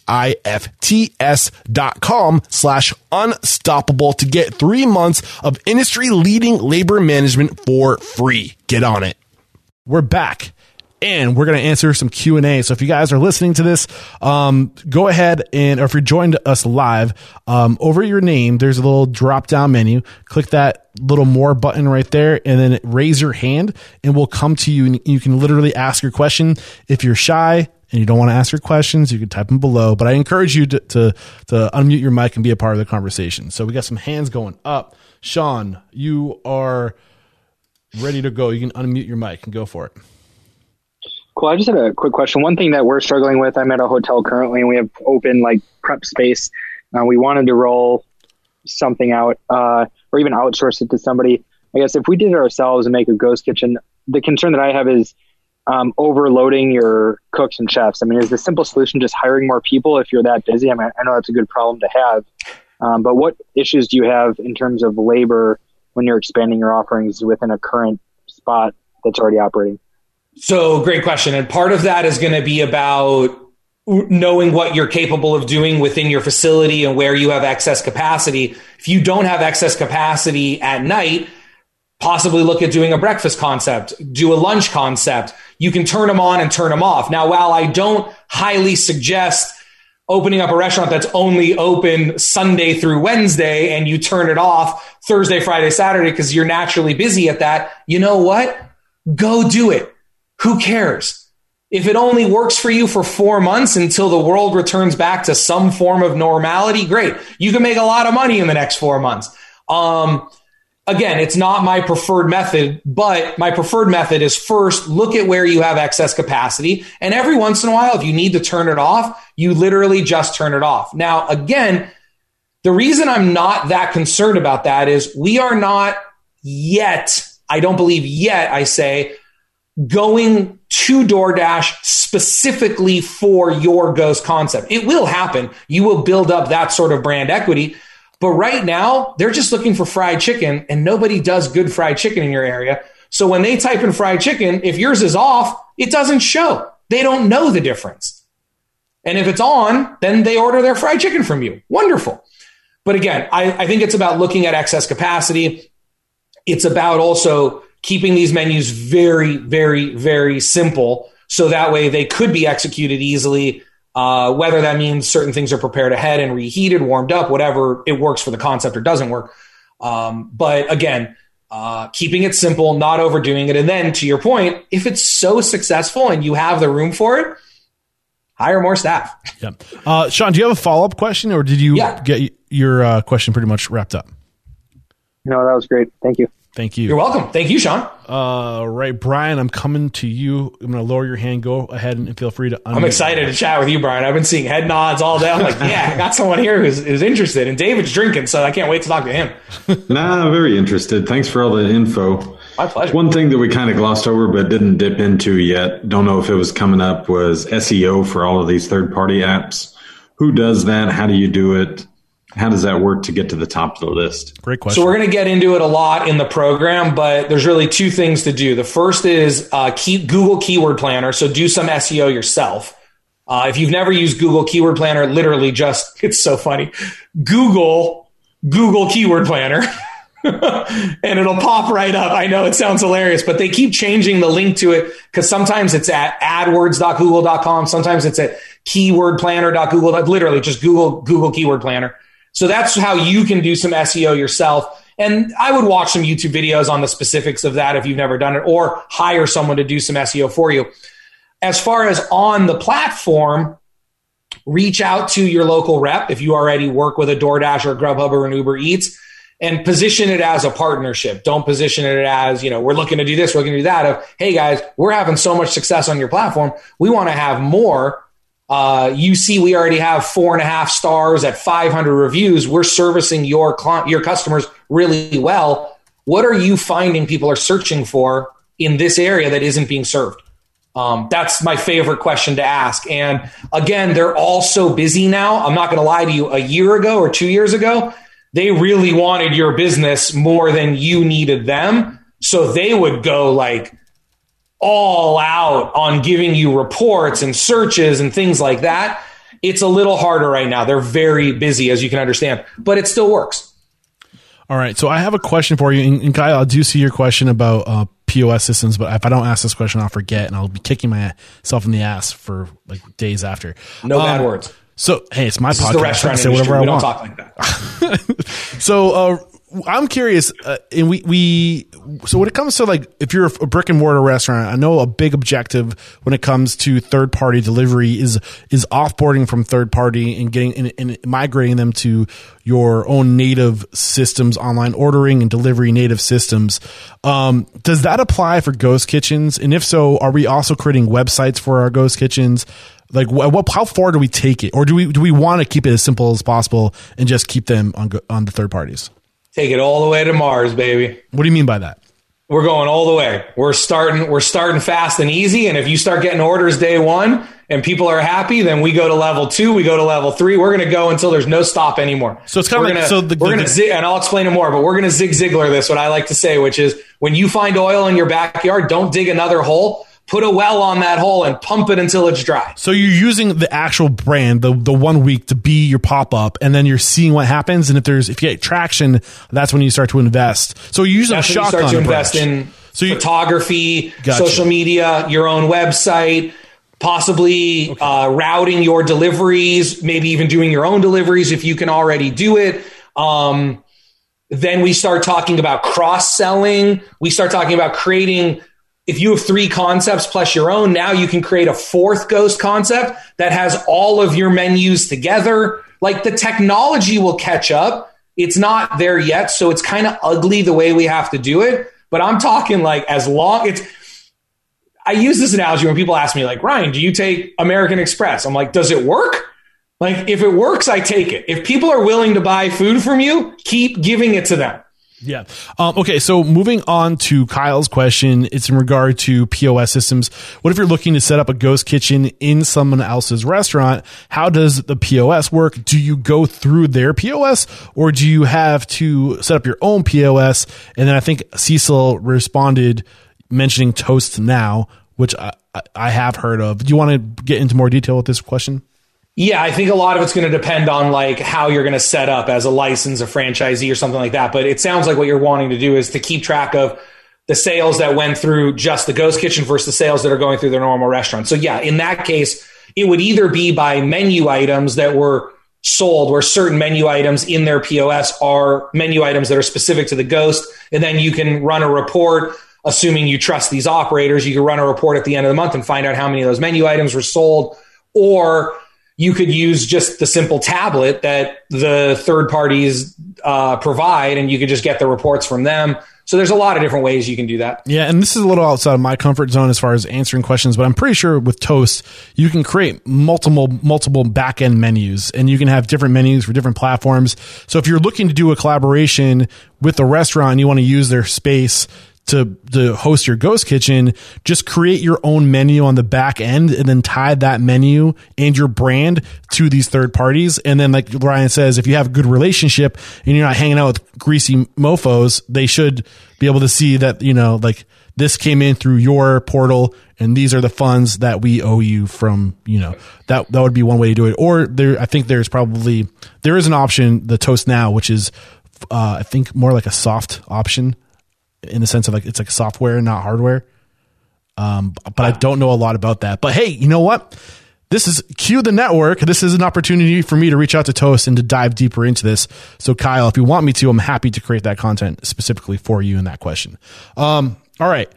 dot com slash unstoppable to get three months of industry leading labor management for free. Get on it. We're back and we're going to answer some q&a so if you guys are listening to this um, go ahead and or if you're joined us live um, over your name there's a little drop down menu. Click that little more button right there and then raise your hand and we'll come to you and you can literally ask your question. If you're shy and you don't want to ask your questions you can type them below but i encourage you to, to, to unmute your mic and be a part of the conversation. So we got some hands going up. Sean you are ready to go. You can unmute your mic and go for it Cool. I just had a quick question. One thing that we're struggling with, I'm at a hotel currently, and we have open like prep space. Uh, we wanted to roll something out, uh, or even outsource it to somebody. I guess if we did it ourselves and make a ghost kitchen, the concern that I have is um, overloading your cooks and chefs. I mean, is the simple solution just hiring more people if you're that busy? I mean, I know that's a good problem to have, um, but what issues do you have in terms of labor when you're expanding your offerings within a current spot that's already operating? So great question. And part of that is going to be about knowing what you're capable of doing within your facility and where you have excess capacity. If you don't have excess capacity at night, possibly look at doing a breakfast concept, do a lunch concept. You can turn them on and turn them off. Now, while I don't highly suggest opening up a restaurant that's only open Sunday through Wednesday and you turn it off Thursday, Friday, Saturday because you're naturally busy at that, you know what? Go do it. Who cares? If it only works for you for four months until the world returns back to some form of normality, great. You can make a lot of money in the next four months. Um, again, it's not my preferred method, but my preferred method is first look at where you have excess capacity. And every once in a while, if you need to turn it off, you literally just turn it off. Now, again, the reason I'm not that concerned about that is we are not yet, I don't believe yet, I say, going to DoorDash specifically for your ghost concept. It will happen. You will build up that sort of brand equity. But right now, they're just looking for fried chicken, and nobody does good fried chicken in your area. So when they type in fried chicken, if yours is off, it doesn't show. They don't know the difference. And if it's on, then they order their fried chicken from you. Wonderful. But again, I, I think it's about looking at excess capacity. It's about also keeping these menus very, very, very simple. So that way they could be executed easily. Uh, whether that means certain things are prepared ahead and reheated, warmed up, whatever it works for the concept or doesn't work. Um, but again, uh, keeping it simple, not overdoing it. And then to your point, if it's so successful and you have the room for it, hire more staff. Yeah. Uh, Sean, do you have a follow up question or did you Yeah. get your uh, question pretty much wrapped up? No, that was great. Thank you. Thank you. You're welcome. Thank you, Sean. Uh, right, Brian, I'm coming to you. I'm going to lower your hand. Go ahead and feel free to. I'm excited to chat with you, Brian. I've been seeing head nods all day. I'm like, yeah, I got someone here who's, who's interested. And David's drinking, so I can't wait to talk to him. Nah, very interested. Thanks for all the info. My pleasure. One thing that we kind of glossed over but didn't dip into yet, don't know if it was coming up, was SEO for all of these third party apps. Who does that? How do you do it? How does that work to get to the top of the list? Great question. So we're going to get into it a lot in the program, but there's really two things to do. The first is uh, keep Google Keyword Planner. So do some SEO yourself. Uh, if you've never used Google Keyword Planner, literally just it's so funny. Google Google Keyword Planner. and it'll pop right up. I know it sounds hilarious, but they keep changing the link to it because sometimes it's at adwords.google.com. Sometimes it's at keywordplanner.google. Literally just Google Google Keyword Planner. So that's how you can do some SEO yourself. And I would watch some YouTube videos on the specifics of that if you've never done it, or hire someone to do some SEO for you. As far as on the platform, reach out to your local rep if you already work with a DoorDash or Grubhub or an Uber Eats and position it as a partnership. Don't position it as, you know, we're looking to do this, we're looking to do that. Of, hey guys, we're having so much success on your platform. We want to have more. Uh, you see, we already have four and a half stars at 500 reviews. We're servicing your client, your customers really well. What are you finding people are searching for in this area that isn't being served? Um, that's my favorite question to ask. And again, they're all so busy now. I'm not going to lie to you. A year ago or two years ago, they really wanted your business more than you needed them. So they would go like all out on giving you reports and searches and things like that. It's a little harder right now. They're very busy, as you can understand, but it still works. All right. So I have a question for you. And, and Kyle, I do see your question about uh, POS systems, but if I don't ask this question, I'll forget and I'll be kicking myself in the ass for like days after. No Um, bad words. So, hey, it's my This is podcast. I say industry. whatever We I don't talk like that. So uh, I'm curious, uh, and we we so when it comes to like if you're a brick and mortar restaurant, I know a big objective when it comes to third party delivery is is offboarding from third party and getting and, and migrating them to your own native systems, online ordering and delivery native systems. Um, does that apply for ghost kitchens? And if so, are we also creating websites for our ghost kitchens? Like what, what? How far do we take it, or do we do we want to keep it as simple as possible and just keep them on on the third parties? Take it all the way to Mars, baby. What do you mean by that? We're going all the way. We're starting. We're starting fast and easy. And if you start getting orders day one and people are happy, then we go to level two. We go to level three. We're going to go until there's no stop anymore. So it's We're like- gonna, so the- we're going to zig, and I'll explain it more. But we're going to zig Ziglar this. What I like to say, which is when you find oil in your backyard, don't dig another hole. Put a well on that hole and pump it until it's dry. So you're using the actual brand, the the one week to be your pop up, and then you're seeing what happens. And if there's if you get traction, that's when you start to invest. So using That's a when you shotgun start to invest in So you- photography, Gotcha. social media, your own website, possibly uh, routing your deliveries, maybe even doing your own deliveries if you can already do it. Um, then we start talking about cross selling. We start talking about creating. If you have three concepts plus your own, now you can create a fourth ghost concept that has all of your menus together. Like the technology will catch up. It's not there yet, so it's kind of ugly the way we have to do it. But I'm talking like as long it's I use this analogy when people ask me, like, Ryan, do you take American Express? I'm like, does it work? Like, if it works, I take it. If people are willing to buy food from you, keep giving it to them. Yeah. Um, okay. So moving on to Kyle's question, it's in regard to POS systems. What if you're looking to set up a ghost kitchen in someone else's restaurant? How does the POS work? Do you go through their POS or do you have to set up your own POS? And then I think Cecil responded mentioning Toast Now, which I, I- have heard of. Do you want to get into more detail with this question? Yeah, I think a lot of it's going to depend on like how you're going to set up as a license, a franchisee, or something like that. But it sounds like what you're wanting to do is to keep track of the sales that went through just the ghost kitchen versus the sales that are going through their normal restaurant. So yeah, in that case, it would either be by menu items that were sold where certain menu items in their POS are menu items that are specific to the ghost. And then you can run a report, assuming you trust these operators, you can run a report at the end of the month and find out how many of those menu items were sold. Or you could use just the simple tablet that the third parties uh, provide, and you could just get the reports from them. So there's a lot of different ways you can do that. Yeah, and this is a little outside of my comfort zone as far as answering questions, but I'm pretty sure with Toast you can create multiple multiple back end menus, and you can have different menus for different platforms. So if you're looking to do a collaboration with a restaurant, and you want to use their space to to host your ghost kitchen, just create your own menu on the back end and then tie that menu and your brand to these third parties. And then like Ryan says, if you have a good relationship and you're not hanging out with greasy mofos, they should be able to see that, you know, like this came in through your portal and these are the funds that we owe you from, you know, that that would be one way to do it. Or there I think there's probably there is an option, the Toast Now, which is uh, I think more like a soft option in the sense of like it's like software, not hardware. Um, but I don't know a lot about that. But hey, you know what? This is Cue the Network. This is an opportunity for me to reach out to Toast and to dive deeper into this. So, Kyle, if you want me to, I'm happy to create that content specifically for you in that question. Um, all right.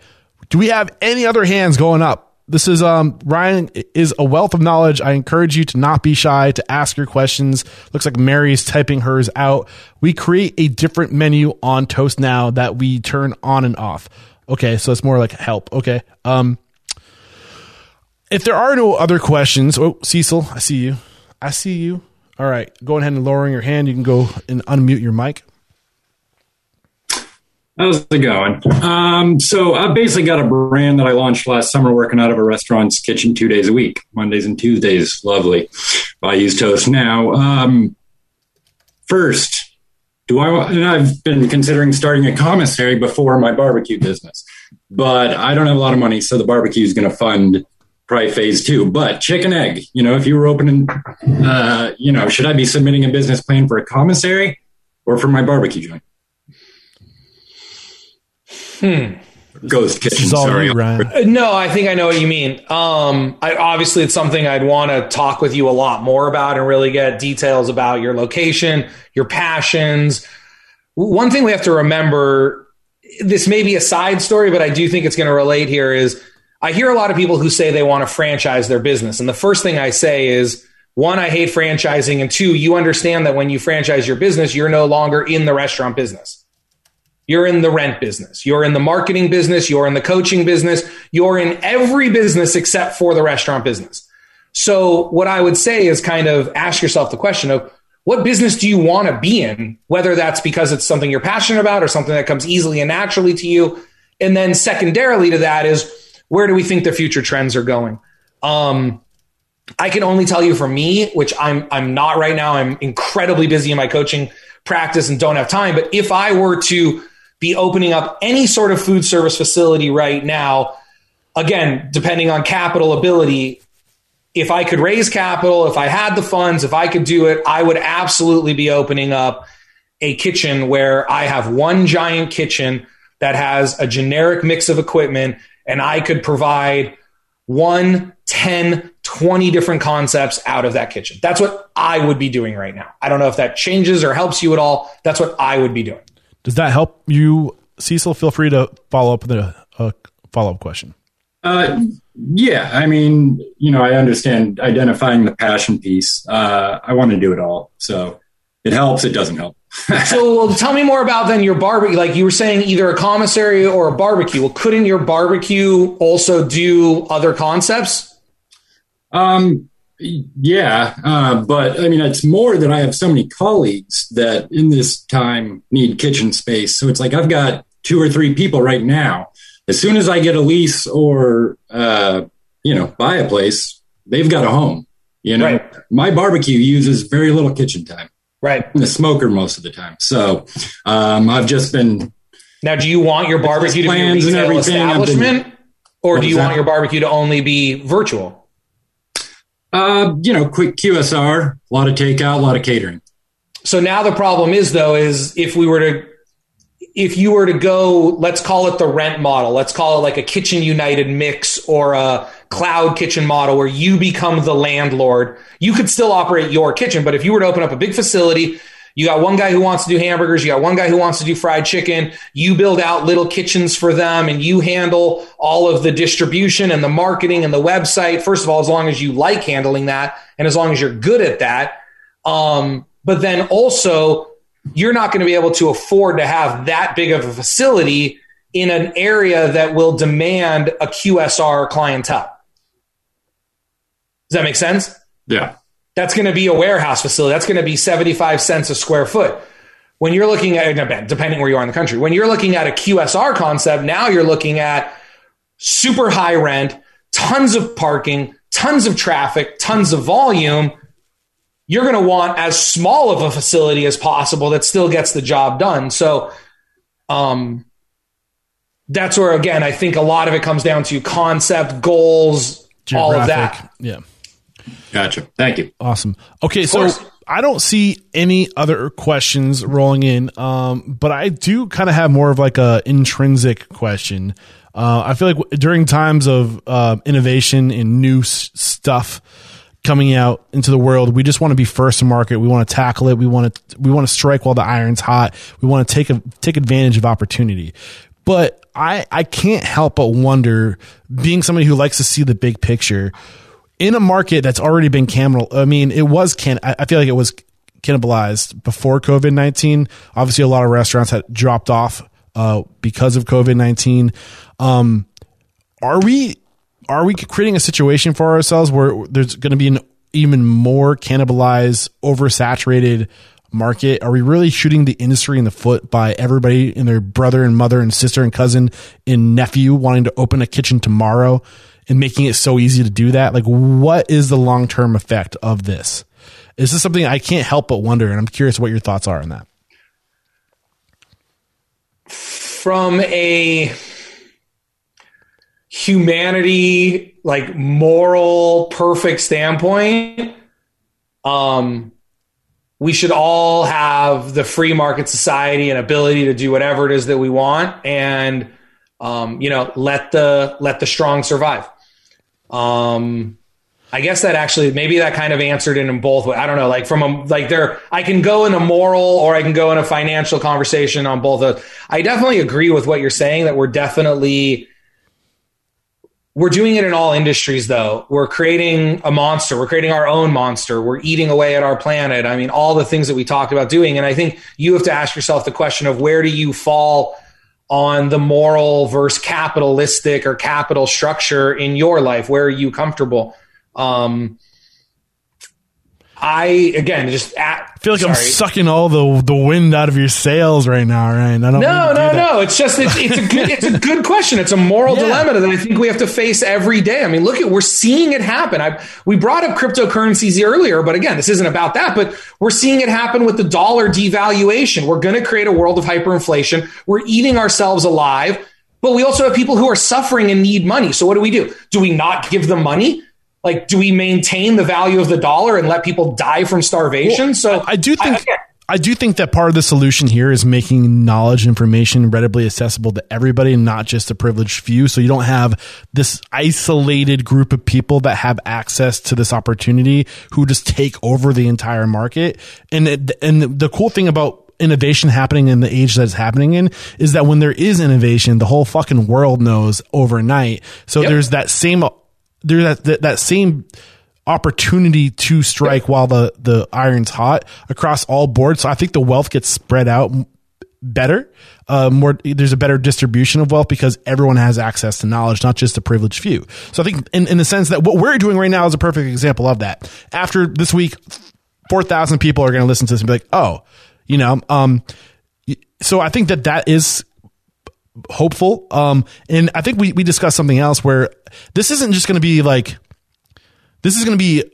Do we have any other hands going up? This is um Ryan is a wealth of knowledge. I encourage you to not be shy to ask your questions. Looks like Mary's typing hers out. We create a different menu on Toast now that we turn on and off. Okay, so it's more like help. Okay. Um if there are no other questions, oh Cecil, I see you. I see you. All right, go ahead and lowering your hand. You can go and unmute your mic. How's it going? Um, so I basically got a brand that I launched last summer working out of a restaurant's kitchen two days a week, Mondays and Tuesdays. Lovely. I use Toast now. Um, first, do I, and I've been considering starting a commissary before my barbecue business, but I don't have a lot of money. So the barbecue is going to fund probably phase two, but chicken egg, you know, if you were opening, uh, you know, should I be submitting a business plan for a commissary or for my barbecue joint? Hmm. Ghost kitchen. Sorry. Ryan. Uh, no, I think I know what you mean. Um, I, obviously, it's something I'd want to talk with you a lot more about and really get details about your location, your passions. One thing we have to remember this may be a side story, but I do think it's going to relate here is I hear a lot of people who say they want to franchise their business. And the first thing I say is, one, I hate franchising. And two, you understand that when you franchise your business, you're no longer in the restaurant business. You're in the rent business. You're in the marketing business. You're in the coaching business. You're in every business except for the restaurant business. So what I would say is kind of ask yourself the question of what business do you want to be in? Whether that's because it's something you're passionate about or something that comes easily and naturally to you. And then secondarily to that is where do we think the future trends are going? Um, I can only tell you for me, which I'm I'm not right now. I'm incredibly busy in my coaching practice and don't have time. But if I were to be opening up any sort of food service facility right now. Again, depending on capital ability, if I could raise capital, if I had the funds, if I could do it, I would absolutely be opening up a kitchen where I have one giant kitchen that has a generic mix of equipment and I could provide one, 10, 20 different concepts out of that kitchen. That's what I would be doing right now. I don't know if that changes or helps you at all. That's what I would be doing. Does that help you, Cecil? Feel free to follow up with a, a follow up question. Uh, yeah, I mean, you know, I understand identifying the passion piece. Uh, I want to do it all, so it helps. It doesn't help. so, well, tell me more about then your barbecue. Like you were saying, either a commissary or a barbecue. Well, couldn't your barbecue also do other concepts? Um, yeah, uh, but I mean, it's more that I have so many colleagues that in this time need kitchen space. So it's like I've got two or three people right now. As soon as I get a lease or, uh, you know, buy a place, they've got a home. You know, right. my barbecue uses very little kitchen time. Right. I'm the smoker most of the time. So um, I've just been. Now, do you want your barbecue to be a retail establishment? Been, or do you want your barbecue to only be virtual? Uh, you know, quick QSR, a lot of takeout, a lot of catering. So now the problem is though, is if we were to, if you were to go, let's call it the rent model, let's call it like a Kitchen United mix or a cloud kitchen model where you become the landlord, you could still operate your kitchen. But if you were to open up a big facility, you got one guy who wants to do hamburgers. You got one guy who wants to do fried chicken. You build out little kitchens for them and you handle all of the distribution and the marketing and the website. First of all, as long as you like handling that and as long as you're good at that. Um, but then also, you're not going to be able to afford to have that big of a facility in an area that will demand a QSR clientele. Does that make sense? Yeah. That's going to be a warehouse facility. That's going to be 75 cents a square foot. When you're looking at, depending where you are in the country, when you're looking at a QSR concept, now you're looking at super high rent, tons of parking, tons of traffic, tons of volume. You're going to want as small of a facility as possible that still gets the job done. So, um, that's where, again, I think a lot of it comes down to concept, goals, all of that. Yeah. Gotcha. Thank you. Awesome. Okay, so course. I don't see any other questions rolling in, um, but I do kind of have more of like a intrinsic question. Uh, I feel like during times of uh, innovation and new s- stuff coming out into the world, we just want to be first to market. We want to tackle it. We want to we want to strike while the iron's hot. We want to take a take advantage of opportunity. But I I can't help but wonder, being somebody who likes to see the big picture in a market that's already been cannibal. I mean, it was can. I feel like it was cannibalized before COVID nineteen. Obviously, a lot of restaurants had dropped off uh, because of COVID nineteen. Um, are we are we creating a situation for ourselves where there's going to be an even more cannibalized, oversaturated market? Are we really shooting the industry in the foot by everybody and their brother and mother and sister and cousin and nephew wanting to open a kitchen tomorrow and making it so easy to do that? Like, what is the long term effect of this? Is this something I can't help but wonder? And I'm curious what your thoughts are on that. from a humanity like moral perfect standpoint um we should all have the free market society and ability to do whatever it is that we want and um you know let the let the strong survive um I guess that actually maybe that kind of answered it in both ways. I don't know, like from a like there I can go in a moral or I can go in a financial conversation on both of I definitely agree with what you're saying that we're definitely we're doing it in all industries though. We're creating a monster. We're creating our own monster. We're eating away at our planet. I mean, all the things that we talked about doing. And I think you have to ask yourself the question of where do you fall on the moral versus capitalistic or capital structure in your life? Where are you comfortable? Um, I again just at, I feel like I'm sucking all the the wind out of your sails right now, Ryan. I don't. No, do no, that. no. It's just it's, it's a good it's a good question. It's a moral Yeah. dilemma that I think we have to face every day. I mean, look at we're seeing it happen. I we brought up cryptocurrencies earlier, but again, this isn't about that. But we're seeing it happen with the dollar devaluation. We're going to create a world of hyperinflation. We're eating ourselves alive. But we also have people who are suffering and need money. So what do we do? Do we not give them money? Like, do we maintain the value of the dollar and let people die from starvation? so I do think again, I, do think that part of the solution here is making knowledge information readily accessible to everybody and not just a privileged few. So you don't have this isolated group of people that have access to this opportunity who just take over the entire market. And it, and the cool thing about innovation happening in the age that it's happening in is that when there is innovation, the whole fucking world knows overnight. So Yep. there's that same there's that, that that same opportunity to strike while the the iron's hot across all boards. So I think the wealth gets spread out better. Uh, more there's a better distribution of wealth because everyone has access to knowledge, not just a privileged few. So I think in, in the sense that what we're doing right now is a perfect example of that. After this week, four thousand people are going to listen to this and be like, oh, you know, um, so I think that that is hopeful. Um, and I think we, we discussed something else where this isn't just going to be like, this is going to be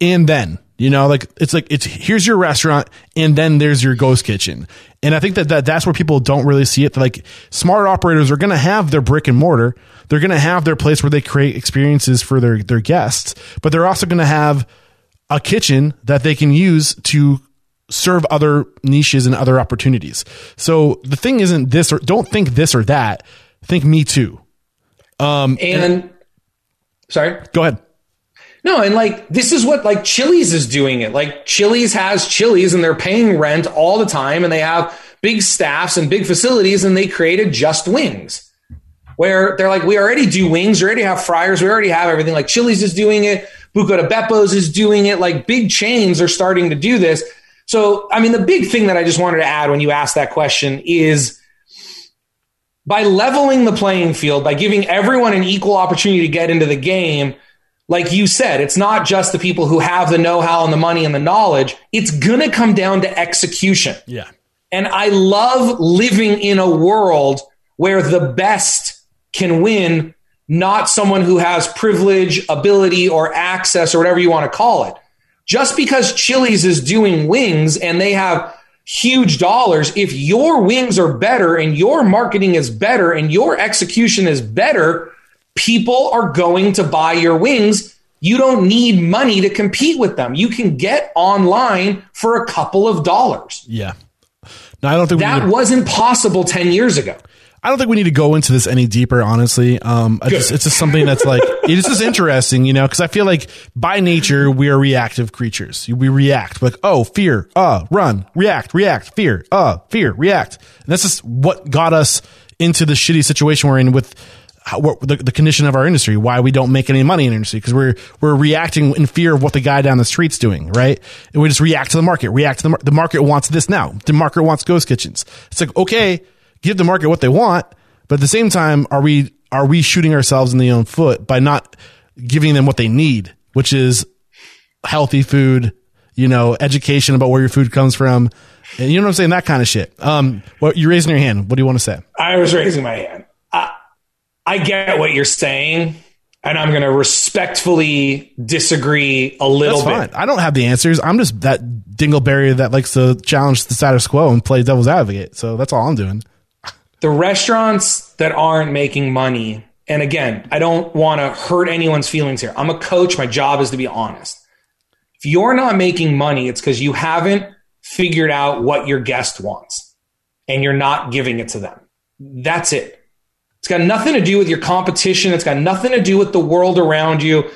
and then, you know, like it's like, it's here's your restaurant and then there's your ghost kitchen. And I think that, that that's where people don't really see it. Like smart operators are going to have their brick and mortar. They're going to have their place where they create experiences for their, their guests, but they're also going to have a kitchen that they can use to serve other niches and other opportunities. So the thing isn't this or don't think this or that. Think me too. Um, and sorry, go ahead. No, and like this is what like Chili's is doing it. Like Chili's has Chili's and they're paying rent all the time and they have big staffs and big facilities and they created just wings. Where they're like, we already do wings, we already have fryers, we already have everything. Like Chili's is doing it, Buca di Beppo's is doing it. Like big chains are starting to do this. So, I mean, the big thing that I just wanted to add when you asked that question is by leveling the playing field, by giving everyone an equal opportunity to get into the game, like you said, it's not just the people who have the know how and the money and the knowledge. It's going to come down to execution. Yeah. And I love living in a world where the best can win, not someone who has privilege, ability, or access, or whatever you want to call it. Just because Chili's is doing wings and they have huge dollars, if your wings are better and your marketing is better and your execution is better, people are going to buy your wings. You don't need money to compete with them. You can get online for a couple of dollars. Yeah. No, I don't think that wasn't possible 10 years ago. I don't think we need to go into this any deeper, honestly. Um, just, it's just something that's like, it's just interesting, you know, because I feel like by nature, we are reactive creatures. We react like, oh, fear, uh, run, react, react, fear, uh, fear, react. And that's just what got us into the shitty situation we're in with how, what, the, the condition of our industry, why we don't make any money in industry, because we're, we're reacting in fear of what the guy down the street's doing, right? And we just react to the market, react to the, the market wants this now. The market wants ghost kitchens. It's like, okay, give the market what they want, but at the same time, are we are we shooting ourselves in the own foot by not giving them what they need, which is healthy food, you know, education about where your food comes from, and you know what I'm saying, that kind of shit. Um, what you're raising your hand? What do you want to say? I was raising my hand. I, I get what you're saying. And I'm going to respectfully disagree a little That's bit. fine. I don't have the answers. I'm just that dingleberry that likes to challenge the status quo and play devil's advocate. So that's all I'm doing the restaurants that aren't making money, and again, I don't want to hurt anyone's feelings here. I'm a coach. My job is to be honest. If you're not making money, it's because you haven't figured out what your guest wants and you're not giving it to them. That's it. It's got nothing to do with your competition. It's got nothing to do with the world around you.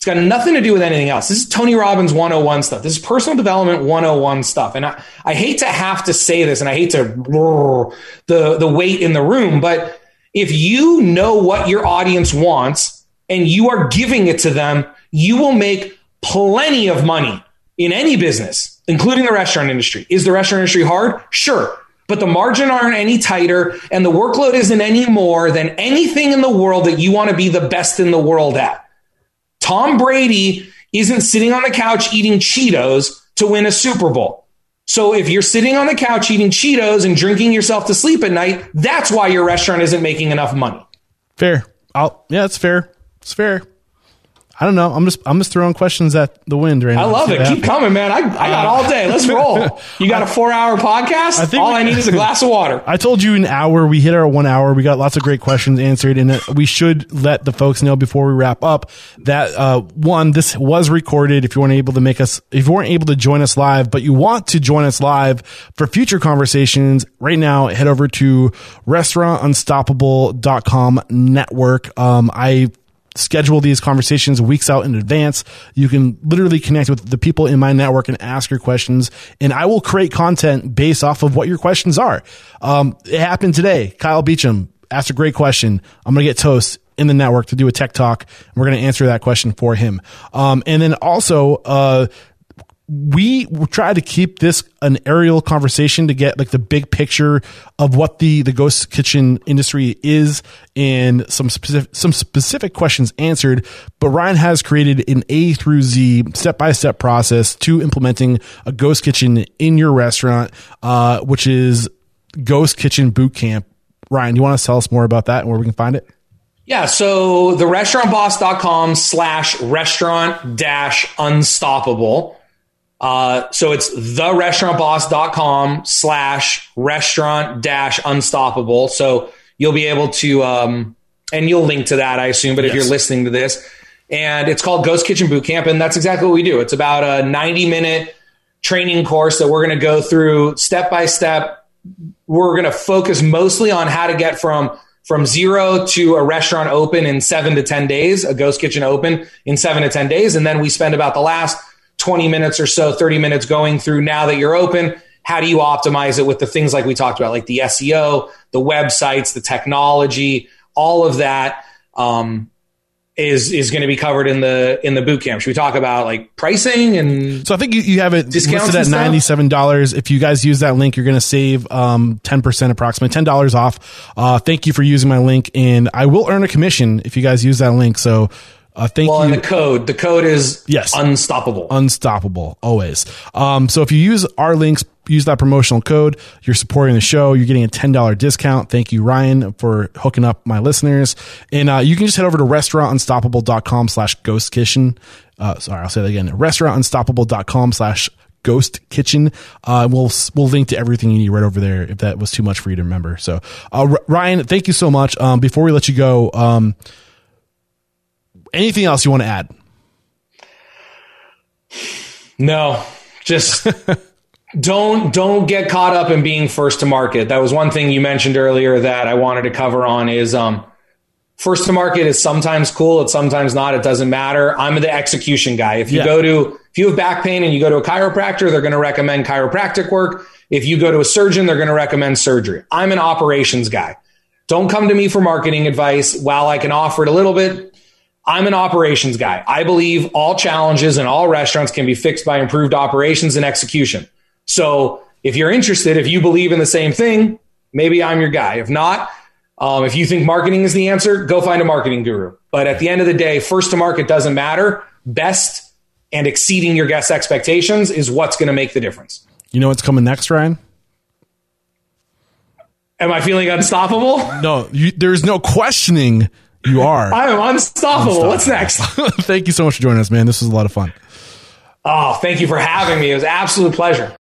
It's got nothing to do with anything else. This is Tony Robbins 101 stuff. This is personal development 101 stuff. And I, I hate to have to say this and I hate to the, the weight in the room, but if you know what your audience wants and you are giving it to them, you will make plenty of money in any business, including the restaurant industry. Is the restaurant industry hard? Sure. But the margin aren't any tighter and the workload isn't any more than anything in the world that you want to be the best in the world at. Tom Brady isn't sitting on the couch eating Cheetos to win a Super Bowl. So if you're sitting on the couch eating Cheetos and drinking yourself to sleep at night, that's why your restaurant isn't making enough money. Fair. I'll, yeah, it's fair. It's fair. I don't know. I'm just I'm just throwing questions at the wind right now. I love it. Keep coming, man. I, I got all day. Let's roll. You got a four hour podcast? I think all we, I need is a glass of water. I told you an hour. We hit our one hour. We got lots of great questions answered, and we should let the folks know before we wrap up that uh, one, this was recorded. If you weren't able to make us, if you weren't able to join us live, but you want to join us live for future conversations, right now head over to restaurantunstoppable.com network. Um, I schedule these conversations weeks out in advance. You can literally connect with the people in my network and ask your questions, and I will create content based off of what your questions are. Um, it happened today. Kyle Beacham asked a great question. I'm going to get Toast in the network to do a tech talk. And we're going to answer that question for him. Um, and then also, uh, we try to keep this an aerial conversation to get like the big picture of what the the ghost kitchen industry is and some specific some specific questions answered. But Ryan has created an A through Z step by step process to implementing a ghost kitchen in your restaurant uh, which is ghost kitchen boot camp. Ryan you want to tell us more about that and where we can find it? Yeah, so the restaurantboss.com slash restaurant dash unstoppable uh, so it's therestaurantboss.com slash restaurant dash unstoppable. So you'll be able to, um, and you'll link to that, I assume. But yes. if you're listening to this, and it's called Ghost Kitchen Boot Camp, and that's exactly what we do. It's about a 90 minute training course that we're going to go through step by step. We're going to focus mostly on how to get from from zero to a restaurant open in seven to 10 days, a ghost kitchen open in seven to 10 days. And then we spend about the last 20 minutes or so, 30 minutes going through now that you're open. How do you optimize it with the things like we talked about, like the SEO, the websites, the technology, all of that. Um, is is going to be covered in the in the boot camp. Should we talk about like pricing and so I think you, you have it listed at ninety seven dollars. If you guys use that link, you're going to save um, ten percent, approximately ten dollars off. Uh, thank you for using my link, and I will earn a commission if you guys use that link. So. Uh, thank well, you. and the code, the code is yes, unstoppable, unstoppable, always. Um, so if you use our links, use that promotional code. You're supporting the show. You're getting a $10 discount. Thank you, Ryan, for hooking up my listeners. And uh, you can just head over to restaurantunstoppable.com slash ghost kitchen. Uh, sorry, I'll say that again. Restaurantunstoppable.com slash ghost kitchen. Uh, we'll, we'll link to everything you need right over there if that was too much for you to remember. So, uh, Ryan, thank you so much. Um, before we let you go, um, anything else you want to add? No, just don't don't get caught up in being first to market. That was one thing you mentioned earlier that I wanted to cover on is um first to market is sometimes cool, it's sometimes not, it doesn't matter. I'm the execution guy. If you yeah. go to if you have back pain and you go to a chiropractor, they're going to recommend chiropractic work. If you go to a surgeon, they're going to recommend surgery. I'm an operations guy. Don't come to me for marketing advice. While I can offer it a little bit, I'm an operations guy. I believe all challenges in all restaurants can be fixed by improved operations and execution. So if you're interested, if you believe in the same thing, maybe I'm your guy. If not, um, if you think marketing is the answer, go find a marketing guru. But at the end of the day, first to market doesn't matter. Best and exceeding your guest expectations is what's going to make the difference. You know what's coming next, Ryan? Am I feeling unstoppable? No, you, there's no questioning. You are. I am unstoppable. unstoppable. What's next? Thank you so much for joining us, man. This was a lot of fun. Oh, thank you for having me. It was absolute pleasure.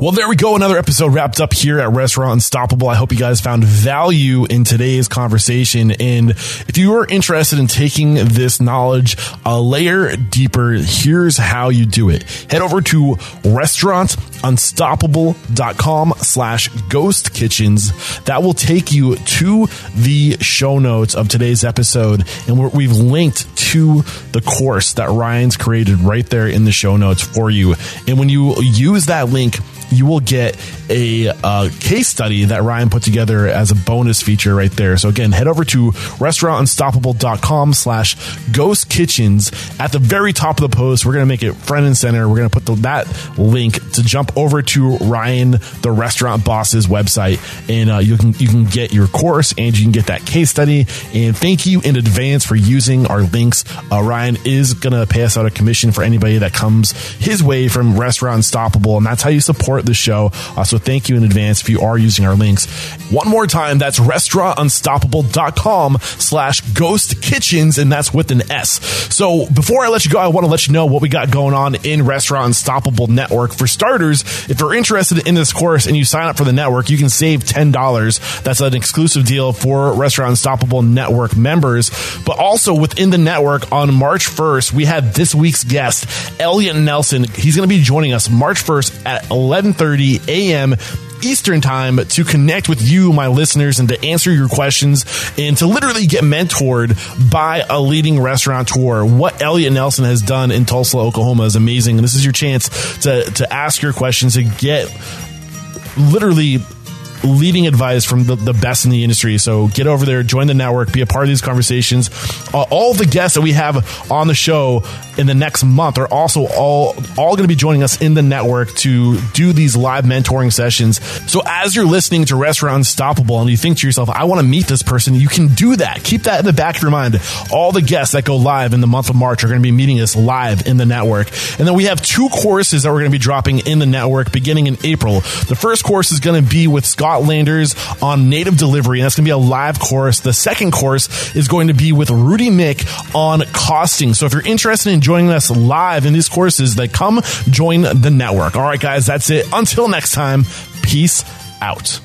Well, there we go. Another episode wrapped up here at Restaurant Unstoppable. I hope you guys found value in today's conversation. And if you are interested in taking this knowledge a layer deeper, here's how you do it. Head over to restaurantunstoppable.com slash ghost kitchens. That will take you to the show notes of today's episode. And we've linked to the course that Ryan's created right there in the show notes for you. And when you use that link, you will get a uh, case study that Ryan put together as a bonus feature right there. So again, head over to restaurantunstoppable.com slash ghost kitchens. At the very top of the post, we're going to make it front and center. We're going to put the, that link to jump over to Ryan, the restaurant boss's website. And uh, you can, you can get your course and you can get that case study. And thank you in advance for using our links. Uh, Ryan is going to pay us out a commission for anybody that comes his way from Restaurant Unstoppable. And that's how you support the show. Uh, so thank you in advance if you are using our links. One more time, that's restaurantunstoppable.com slash ghost kitchens, and that's with an S. So before I let you go, I want to let you know what we got going on in Restaurant Unstoppable Network. For starters, if you're interested in this course and you sign up for the network, you can save $10. That's an exclusive deal for Restaurant Unstoppable Network members. But also within the network on March 1st, we have this week's guest, Elliot Nelson. He's going to be joining us March 1st at 11:30 a.m. Eastern time to connect with you, my listeners, and to answer your questions and to literally get mentored by a leading restaurateur. What Elliot Nelson has done in Tulsa, Oklahoma is amazing. And this is your chance to, to ask your questions, to get literally leading advice from the, the best in the industry. So get over there, join the network, be a part of these conversations. Uh, all the guests that we have on the show in the next month are also all all going to be joining us in the network to do these live mentoring sessions. So as you're listening to Restaurant Unstoppable and you think to yourself, I want to meet this person, you can do that. Keep that in the back of your mind. All the guests that go live in the month of March are going to be meeting us live in the network. And then we have two courses that we're going to be dropping in the network beginning in April. The first course is going to be with Scott Landers on native delivery, and that's going to be a live course. The second course is going to be with Rudy Miick on costing. So if you're interested in joining us live in these courses, then come join the network. All right, guys, that's it. Until next time, peace out.